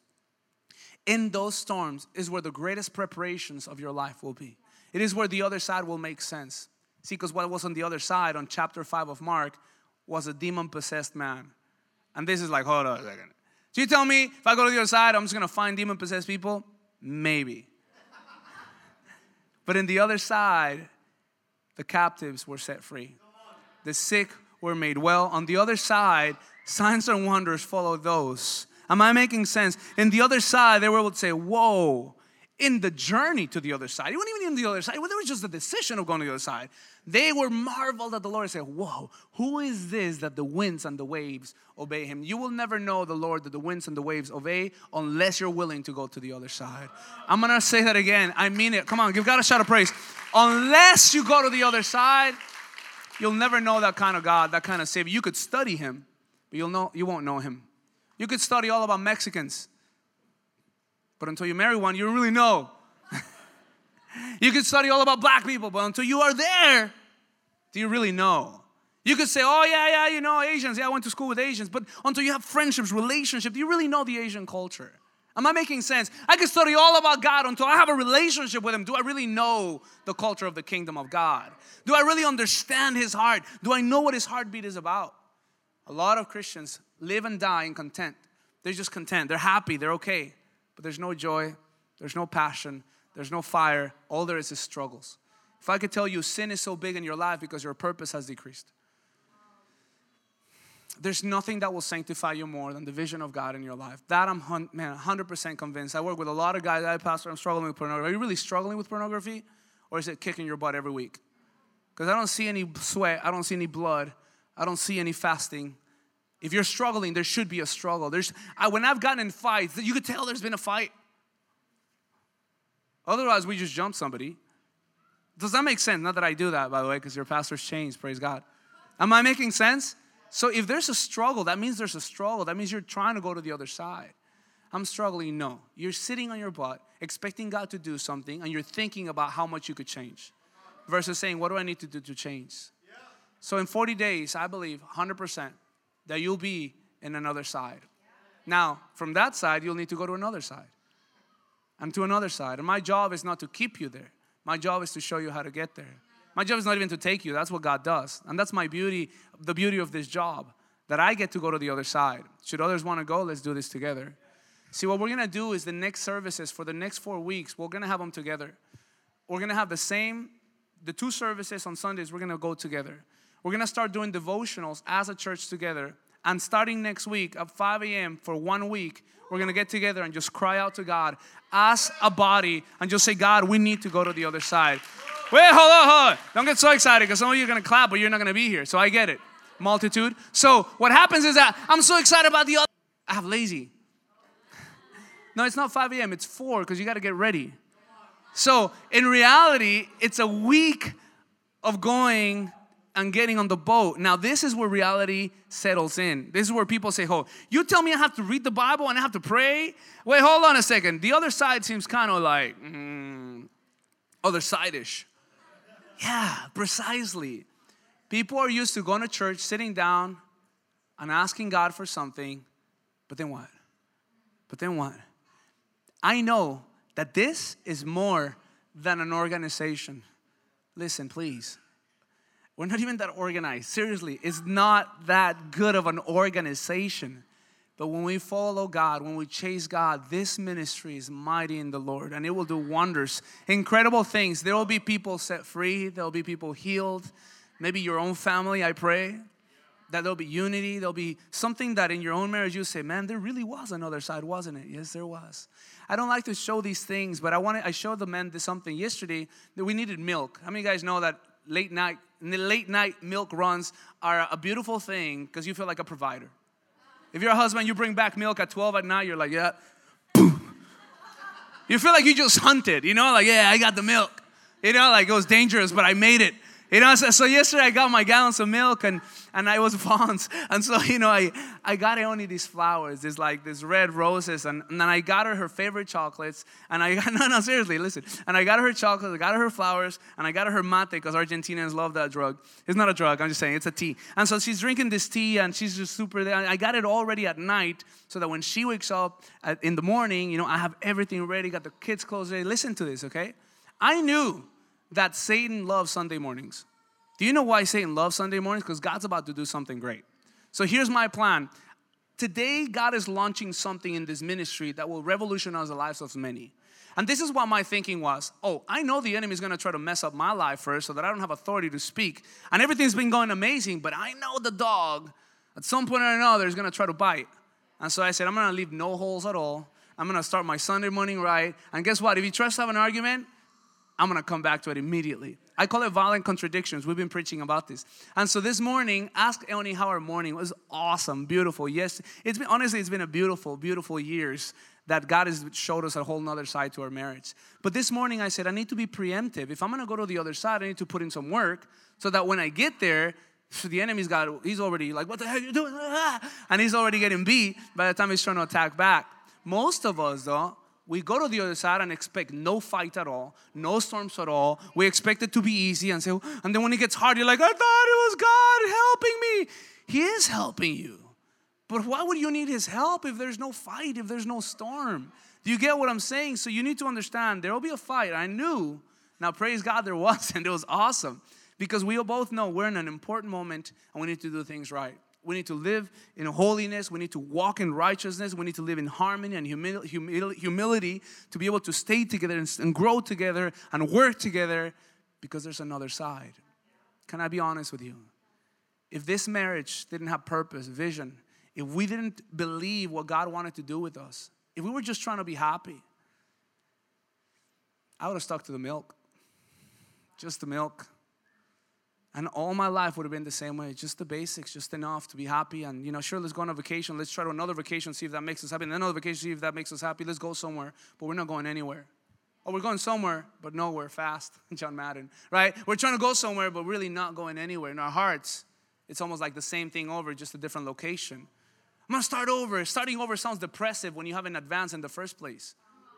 Speaker 3: in those storms is where the greatest preparations of your life will be. It is where the other side will make sense. See, because what was on the other side on chapter 5 of Mark was a demon possessed man. And this is like, hold on a second. So you tell me if I go to the other side, I'm just gonna find demon possessed people? Maybe. but in the other side, the captives were set free, the sick were made well. On the other side, signs and wonders followed those. Am I making sense? In the other side, they were able to say, Whoa, in the journey to the other side. It wasn't even in the other side. It was just the decision of going to the other side. They were marveled at the Lord and said, Whoa, who is this that the winds and the waves obey him? You will never know the Lord that the winds and the waves obey unless you're willing to go to the other side. I'm gonna say that again. I mean it. Come on, give God a shout of praise. Unless you go to the other side, you'll never know that kind of God, that kind of Savior. You could study him, but you'll know you won't know him. You could study all about Mexicans, but until you marry one, you really know. you could study all about black people, but until you are there, do you really know? You could say, oh, yeah, yeah, you know, Asians. Yeah, I went to school with Asians. But until you have friendships, relationships, do you really know the Asian culture? Am I making sense? I could study all about God until I have a relationship with Him. Do I really know the culture of the kingdom of God? Do I really understand His heart? Do I know what His heartbeat is about? A lot of Christians live and die in content. They're just content. They're happy. They're okay. But there's no joy. There's no passion. There's no fire. All there is is struggles. If I could tell you sin is so big in your life because your purpose has decreased. There's nothing that will sanctify you more than the vision of God in your life. That I'm man 100% convinced. I work with a lot of guys. I pastor. I'm struggling with pornography. Are you really struggling with pornography, or is it kicking your butt every week? Because I don't see any sweat. I don't see any blood. I don't see any fasting. If you're struggling, there should be a struggle. There's I, when I've gotten in fights, you could tell there's been a fight. Otherwise, we just jump somebody. Does that make sense? Not that I do that, by the way, because your pastor's changed. Praise God. Am I making sense? So if there's a struggle, that means there's a struggle. That means you're trying to go to the other side. I'm struggling. No. You're sitting on your butt, expecting God to do something, and you're thinking about how much you could change versus saying, What do I need to do to change? So in 40 days, I believe 100% that you'll be in another side. Now, from that side, you'll need to go to another side and to another side. And my job is not to keep you there, my job is to show you how to get there. My job is not even to take you, that's what God does. And that's my beauty, the beauty of this job, that I get to go to the other side. Should others want to go, let's do this together. See, what we're gonna do is the next services for the next four weeks, we're gonna have them together. We're gonna have the same, the two services on Sundays, we're gonna go together. We're gonna start doing devotionals as a church together. And starting next week at 5 a.m. for one week, we're gonna get together and just cry out to God as a body and just say, God, we need to go to the other side. Wait, hold on, hold on. Don't get so excited because some of you are gonna clap, but you're not gonna be here. So I get it. Multitude. So what happens is that I'm so excited about the other. I have lazy. No, it's not 5 a.m., it's 4 because you got to get ready. So, in reality, it's a week of going and getting on the boat. Now, this is where reality settles in. This is where people say, Oh, you tell me I have to read the Bible and I have to pray? Wait, hold on a second. The other side seems kind of like, mm, other side ish. Yeah, precisely. People are used to going to church, sitting down, and asking God for something, but then what? But then what? I know that this is more than an organization. Listen, please. We're not even that organized. Seriously, it's not that good of an organization. But when we follow God, when we chase God, this ministry is mighty in the Lord and it will do wonders, incredible things. There will be people set free, there will be people healed. Maybe your own family, I pray. That there'll be unity, there'll be something that in your own marriage you say, man, there really was another side, wasn't it? Yes, there was. I don't like to show these things, but I wanted I showed the men this something yesterday that we needed milk. How many guys know that late night late night milk runs are a beautiful thing because you feel like a provider. If you're a husband, you bring back milk at 12 at night, you're like, yeah. boom. You feel like you just hunted, you know, like, yeah, I got the milk. You know, like it was dangerous, but I made it. You know, so, so yesterday I got my gallons of milk and, and I was Vons. And so, you know, I, I got Eoni these flowers, these like these red roses. And, and then I got her her favorite chocolates. And I got, no, no, seriously, listen. And I got her chocolates, I got her flowers, and I got her mate because Argentinians love that drug. It's not a drug, I'm just saying, it's a tea. And so she's drinking this tea and she's just super there. I got it already at night so that when she wakes up at, in the morning, you know, I have everything ready, got the kids' clothes ready. Listen to this, okay? I knew that Satan loves Sunday mornings. Do you know why Satan loves Sunday mornings? Because God's about to do something great. So here's my plan. Today, God is launching something in this ministry that will revolutionize the lives of many. And this is what my thinking was. Oh, I know the enemy is going to try to mess up my life first so that I don't have authority to speak. And everything's been going amazing, but I know the dog at some point or another is going to try to bite. And so I said, I'm going to leave no holes at all. I'm gonna start my Sunday morning right. And guess what? If you try to have an argument, I'm gonna come back to it immediately. I call it violent contradictions. We've been preaching about this. And so this morning, ask Eoni how our morning was awesome, beautiful. Yes, it's been honestly, it's been a beautiful, beautiful years that God has showed us a whole nother side to our marriage. But this morning I said, I need to be preemptive. If I'm gonna go to the other side, I need to put in some work so that when I get there, the enemy's got, he's already like, what the hell you doing? And he's already getting beat by the time he's trying to attack back. Most of us, though, we go to the other side and expect no fight at all, no storms at all. We expect it to be easy and say, and then when it gets hard, you're like, I thought it was God helping me. He is helping you. But why would you need his help if there's no fight, if there's no storm? Do you get what I'm saying? So you need to understand there will be a fight. I knew. Now, praise God, there was, and it was awesome because we both know we're in an important moment and we need to do things right. We need to live in holiness. We need to walk in righteousness. We need to live in harmony and humil- humil- humility to be able to stay together and, and grow together and work together because there's another side. Can I be honest with you? If this marriage didn't have purpose, vision, if we didn't believe what God wanted to do with us, if we were just trying to be happy, I would have stuck to the milk. Just the milk. And all my life would have been the same way, just the basics, just enough to be happy. And you know, sure, let's go on a vacation. Let's try to another vacation, see if that makes us happy. And another vacation, see if that makes us happy. Let's go somewhere, but we're not going anywhere. Or we're going somewhere, but nowhere fast. John Madden, right? We're trying to go somewhere, but really not going anywhere. In our hearts, it's almost like the same thing over, just a different location. I'm gonna start over. Starting over sounds depressive when you haven't advanced in the first place.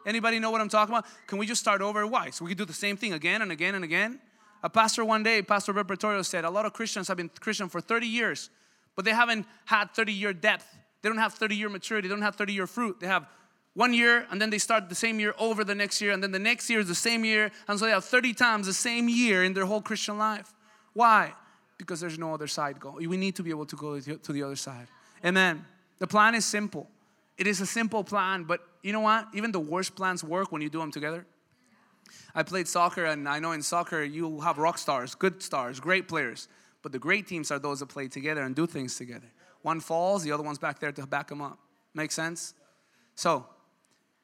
Speaker 3: Anybody know what I'm talking about? Can we just start over? Why? So we can do the same thing again and again and again? A pastor one day, Pastor Repertorio said, a lot of Christians have been Christian for 30 years, but they haven't had 30 year depth. They don't have 30 year maturity. They don't have 30 year fruit. They have one year and then they start the same year over the next year and then the next year is the same year and so they have 30 times the same year in their whole Christian life. Why? Because there's no other side go. We need to be able to go to the other side. Amen. The plan is simple. It is a simple plan, but you know what? Even the worst plans work when you do them together. I played soccer, and I know in soccer you have rock stars, good stars, great players. But the great teams are those that play together and do things together. One falls, the other one's back there to back them up. Make sense? So,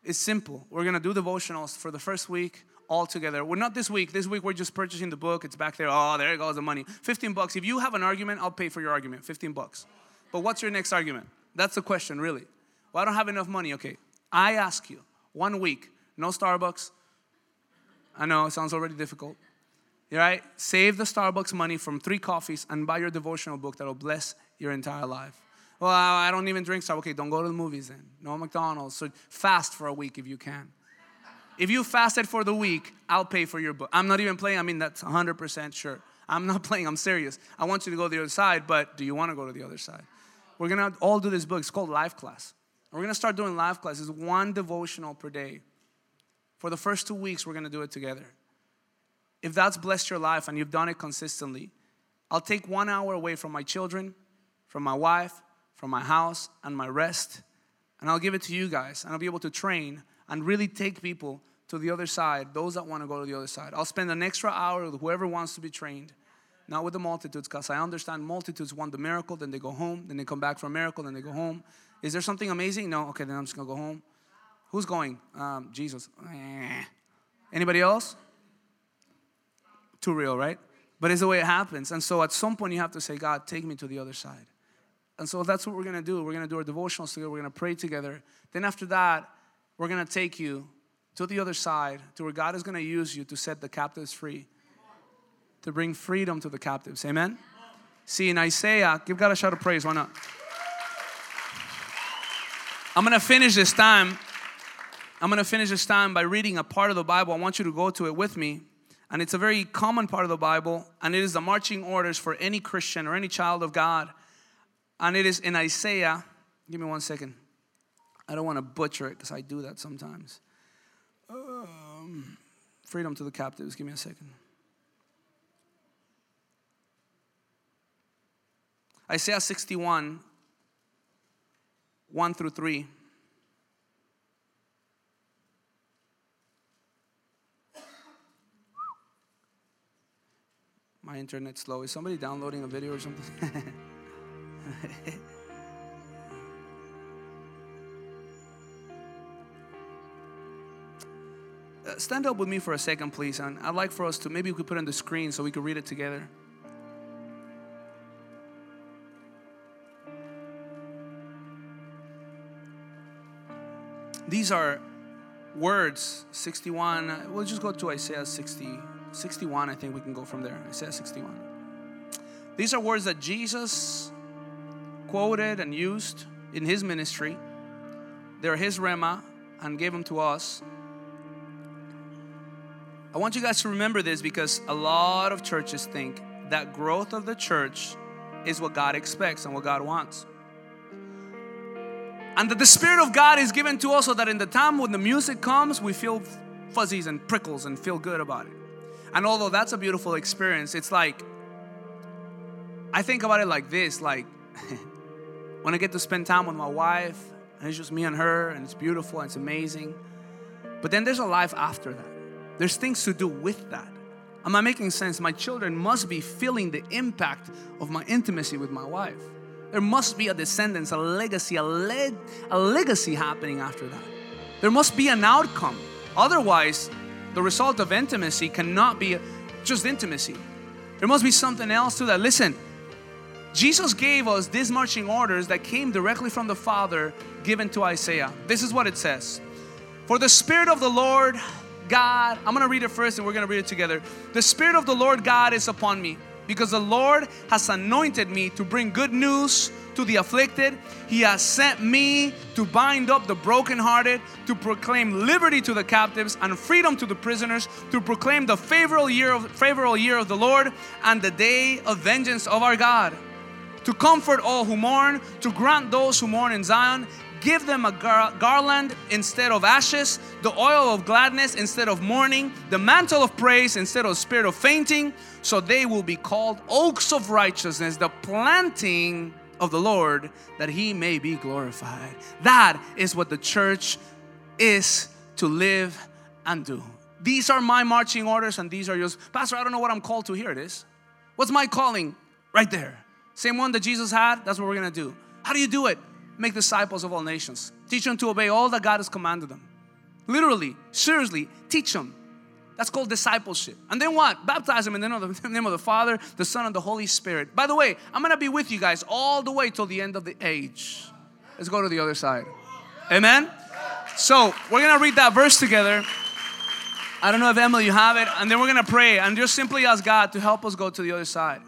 Speaker 3: it's simple. We're gonna do devotionals for the first week all together. We're not this week. This week we're just purchasing the book. It's back there. Oh, there it goes the money. 15 bucks. If you have an argument, I'll pay for your argument. 15 bucks. But what's your next argument? That's the question, really. Well, I don't have enough money. Okay. I ask you, one week, no Starbucks, I know it sounds already difficult. You right? Save the Starbucks money from three coffees and buy your devotional book that'll bless your entire life. Well, I don't even drink Starbucks. Okay, don't go to the movies then. No McDonald's. So fast for a week if you can. If you fasted for the week, I'll pay for your book. I'm not even playing. I mean, that's 100% sure. I'm not playing. I'm serious. I want you to go to the other side, but do you want to go to the other side? We're going to all do this book. It's called Life Class. We're going to start doing life classes, one devotional per day. For the first two weeks, we're gonna do it together. If that's blessed your life and you've done it consistently, I'll take one hour away from my children, from my wife, from my house, and my rest, and I'll give it to you guys, and I'll be able to train and really take people to the other side, those that wanna go to the other side. I'll spend an extra hour with whoever wants to be trained, not with the multitudes, because I understand multitudes want the miracle, then they go home, then they come back for a miracle, then they go home. Is there something amazing? No, okay, then I'm just gonna go home. Who's going? Um, Jesus. Eh. Anybody else? Too real, right? But it's the way it happens. And so at some point you have to say, God, take me to the other side. And so that's what we're gonna do. We're gonna do our devotionals together. We're gonna pray together. Then after that, we're gonna take you to the other side, to where God is gonna use you to set the captives free, to bring freedom to the captives. Amen? See, in Isaiah, give God a shout of praise. Why not? I'm gonna finish this time. I'm gonna finish this time by reading a part of the Bible. I want you to go to it with me. And it's a very common part of the Bible, and it is the marching orders for any Christian or any child of God. And it is in Isaiah. Give me one second. I don't want to butcher it because I do that sometimes. Um, freedom to the captives. Give me a second. Isaiah 61, 1 through 3. My internet's slow. Is somebody downloading a video or something? uh, stand up with me for a second, please. And I'd like for us to maybe we could put it on the screen so we could read it together. These are words 61. We'll just go to Isaiah 60, 61. I think we can go from there. Isaiah 61. These are words that Jesus quoted and used in his ministry. They're his rhema and gave them to us. I want you guys to remember this because a lot of churches think that growth of the church is what God expects and what God wants. And that the Spirit of God is given to us so that in the time when the music comes, we feel fuzzies and prickles and feel good about it. And although that's a beautiful experience, it's like, I think about it like this like, when I get to spend time with my wife, and it's just me and her, and it's beautiful and it's amazing. But then there's a life after that. There's things to do with that. Am I making sense? My children must be feeling the impact of my intimacy with my wife. There must be a descendants, a legacy, a, le- a legacy happening after that. There must be an outcome. Otherwise, the result of intimacy cannot be just intimacy. There must be something else to that. Listen, Jesus gave us these marching orders that came directly from the Father given to Isaiah. This is what it says For the Spirit of the Lord God, I'm gonna read it first and we're gonna read it together. The Spirit of the Lord God is upon me because the Lord has anointed me to bring good news to the afflicted. He has sent me to bind up the brokenhearted, to proclaim liberty to the captives and freedom to the prisoners, to proclaim the favorable year of, favorable year of the Lord and the day of vengeance of our God to comfort all who mourn, to grant those who mourn in Zion, give them a gar- garland instead of ashes, the oil of gladness instead of mourning, the mantle of praise instead of spirit of fainting, so they will be called oaks of righteousness, the planting of the Lord, that he may be glorified. That is what the church is to live and do. These are my marching orders, and these are yours. Pastor, I don't know what I'm called to. Here it is. What's my calling? Right there. Same one that Jesus had, that's what we're gonna do. How do you do it? Make disciples of all nations. Teach them to obey all that God has commanded them. Literally, seriously, teach them. That's called discipleship. And then what? Baptize them in the name of the, Father, the Son, and the Holy Spirit. By the way, I'm gonna be with you guys all the way till the end of the age. Let's go to the other side. Amen? So, we're gonna read that verse together. I don't know if Emily, you have it, and then we're gonna pray and just simply ask God to help us go to the other side.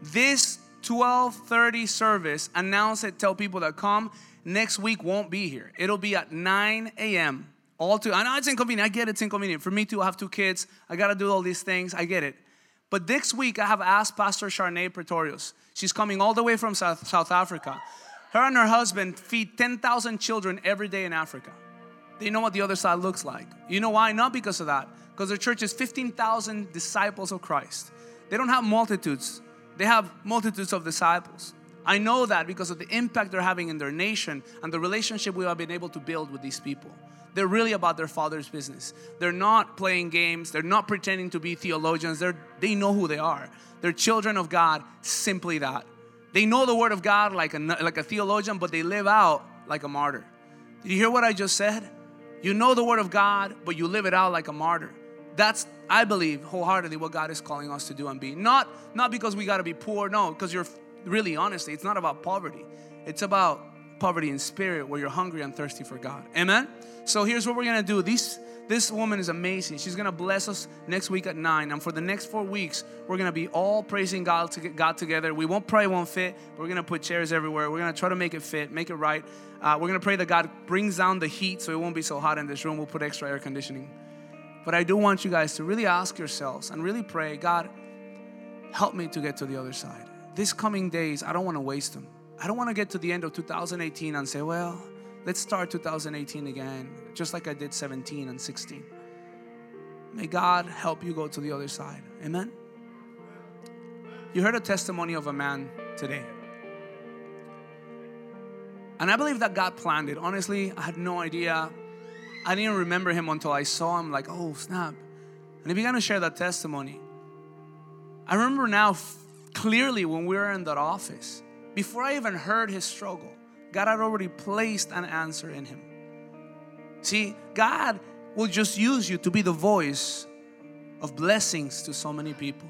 Speaker 3: This 12:30 service, announce it, tell people that come. Next week won't be here. It'll be at 9 a.m. All to I know it's inconvenient. I get it's inconvenient. For me too, I have two kids. I gotta do all these things. I get it. But next week I have asked Pastor Charnay Pretorius. She's coming all the way from South, South Africa. Her and her husband feed 10,000 children every day in Africa. They know what the other side looks like. You know why? Not because of that. Because their church is 15,000 disciples of Christ. They don't have multitudes, they have multitudes of disciples. I know that because of the impact they're having in their nation and the relationship we have been able to build with these people. They're really about their father's business. They're not playing games. They're not pretending to be theologians. They're, they know who they are. They're children of God, simply that. They know the word of God like a, like a theologian, but they live out like a martyr. Did you hear what I just said? You know the word of God, but you live it out like a martyr. That's, I believe, wholeheartedly what God is calling us to do and be. Not, not because we got to be poor, no, because you're really honestly, it's not about poverty. It's about poverty in spirit where you're hungry and thirsty for God. Amen? So here's what we're gonna do. These, this woman is amazing. She's gonna bless us next week at nine, and for the next four weeks, we're gonna be all praising God, to God together. We won't pray, won't fit. We're gonna put chairs everywhere. We're gonna try to make it fit, make it right. Uh, we're gonna pray that God brings down the heat so it won't be so hot in this room. We'll put extra air conditioning. But I do want you guys to really ask yourselves and really pray, God, help me to get to the other side. These coming days, I don't want to waste them. I don't want to get to the end of 2018 and say, well, let's start 2018 again, just like I did 17 and 16. May God help you go to the other side. Amen. You heard a testimony of a man today. And I believe that God planned it. Honestly, I had no idea. I didn't remember him until I saw him, like, oh, snap. And he began to share that testimony. I remember now clearly when we were in that office, before I even heard his struggle, God had already placed an answer in him. See, God will just use you to be the voice of blessings to so many people.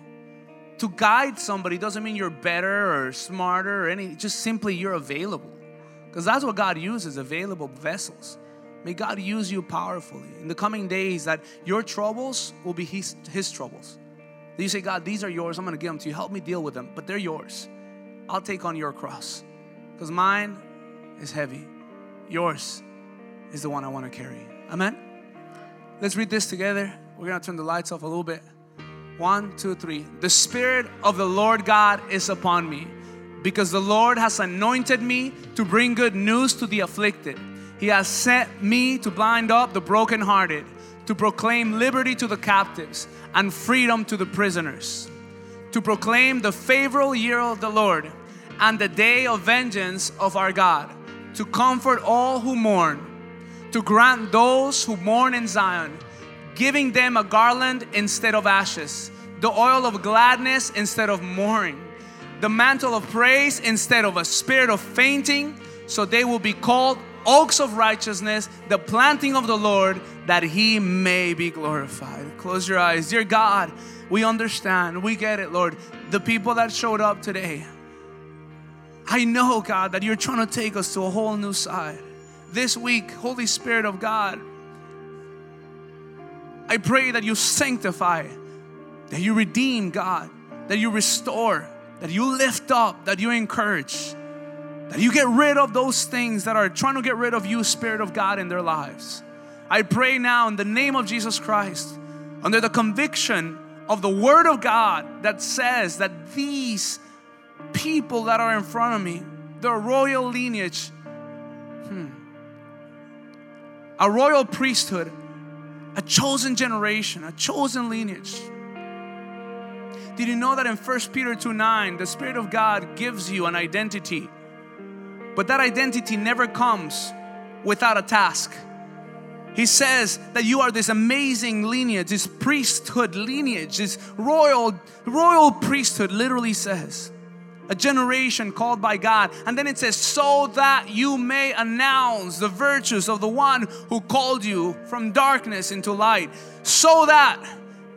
Speaker 3: To guide somebody doesn't mean you're better or smarter or any, just simply you're available. Because that's what God uses available vessels. May God use you powerfully in the coming days that your troubles will be His, his troubles. That you say, God, these are yours. I'm going to give them to you. Help me deal with them, but they're yours. I'll take on your cross because mine is heavy. Yours is the one I want to carry. Amen. Let's read this together. We're going to turn the lights off a little bit. One, two, three. The Spirit of the Lord God is upon me because the Lord has anointed me to bring good news to the afflicted. He has sent me to bind up the brokenhearted, to proclaim liberty to the captives and freedom to the prisoners, to proclaim the favorable year of the Lord and the day of vengeance of our God, to comfort all who mourn, to grant those who mourn in Zion, giving them a garland instead of ashes, the oil of gladness instead of mourning, the mantle of praise instead of a spirit of fainting, so they will be called oaks of righteousness, the planting of the Lord, that He may be glorified. Close your eyes. Dear God, we understand, we get it, Lord. The people that showed up today, I know, God, that you're trying to take us to a whole new side. This week, Holy Spirit of God, I pray that you sanctify, that you redeem, God, that you restore, that you lift up, that you encourage, that you get rid of those things that are trying to get rid of you, Spirit of God, in their lives. I pray now in the name of Jesus Christ, under the conviction of the Word of God that says that these people that are in front of me, their royal lineage, hmm, a royal priesthood, a chosen generation, a chosen lineage. Did you know that in 1 Peter 2 9, the Spirit of God gives you an identity, but that identity never comes without a task? He says that you are this amazing lineage, this priesthood lineage, this royal, royal priesthood, literally says a generation called by God. And then it says, so that you may announce the virtues of the one who called you from darkness into light. So that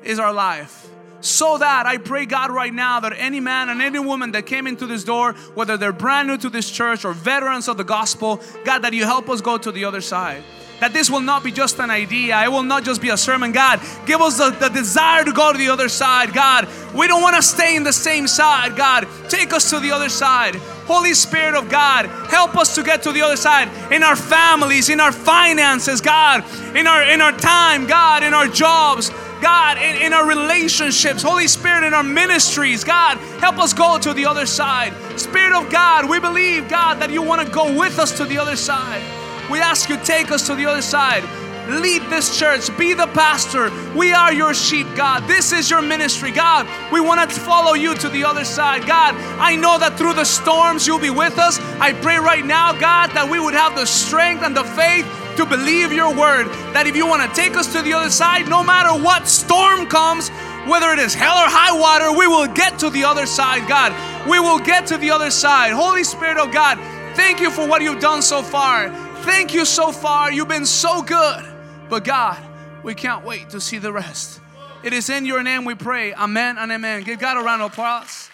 Speaker 3: is our life. So that I pray, God, right now that any man and any woman that came into this door, whether they're brand new to this church or veterans of the gospel, God, that you help us go to the other side that this will not be just an idea. It will not just be a sermon. God, give us the, the desire to go to the other side. God, we don't want to stay in the same side. God, take us to the other side. Holy Spirit of God, help us to get to the other side in our families, in our finances, God, in our in our time, God, in our jobs. God, in, in our relationships, Holy Spirit, in our ministries, God, help us go to the other side. Spirit of God, we believe, God, that you want to go with us to the other side. We ask you, take us to the other side. Lead this church. Be the pastor. We are your sheep, God. This is your ministry, God. We want to follow you to the other side, God. I know that through the storms you'll be with us. I pray right now, God, that we would have the strength and the faith to believe your word. That if you want to take us to the other side, no matter what storm comes, whether it is hell or high water, we will get to the other side, God. We will get to the other side. Holy Spirit of God, thank you for what you've done so far. Thank you so far. You've been so good. But God, we can't wait to see the rest. It is in your name we pray. Amen and amen. Give God a round of applause.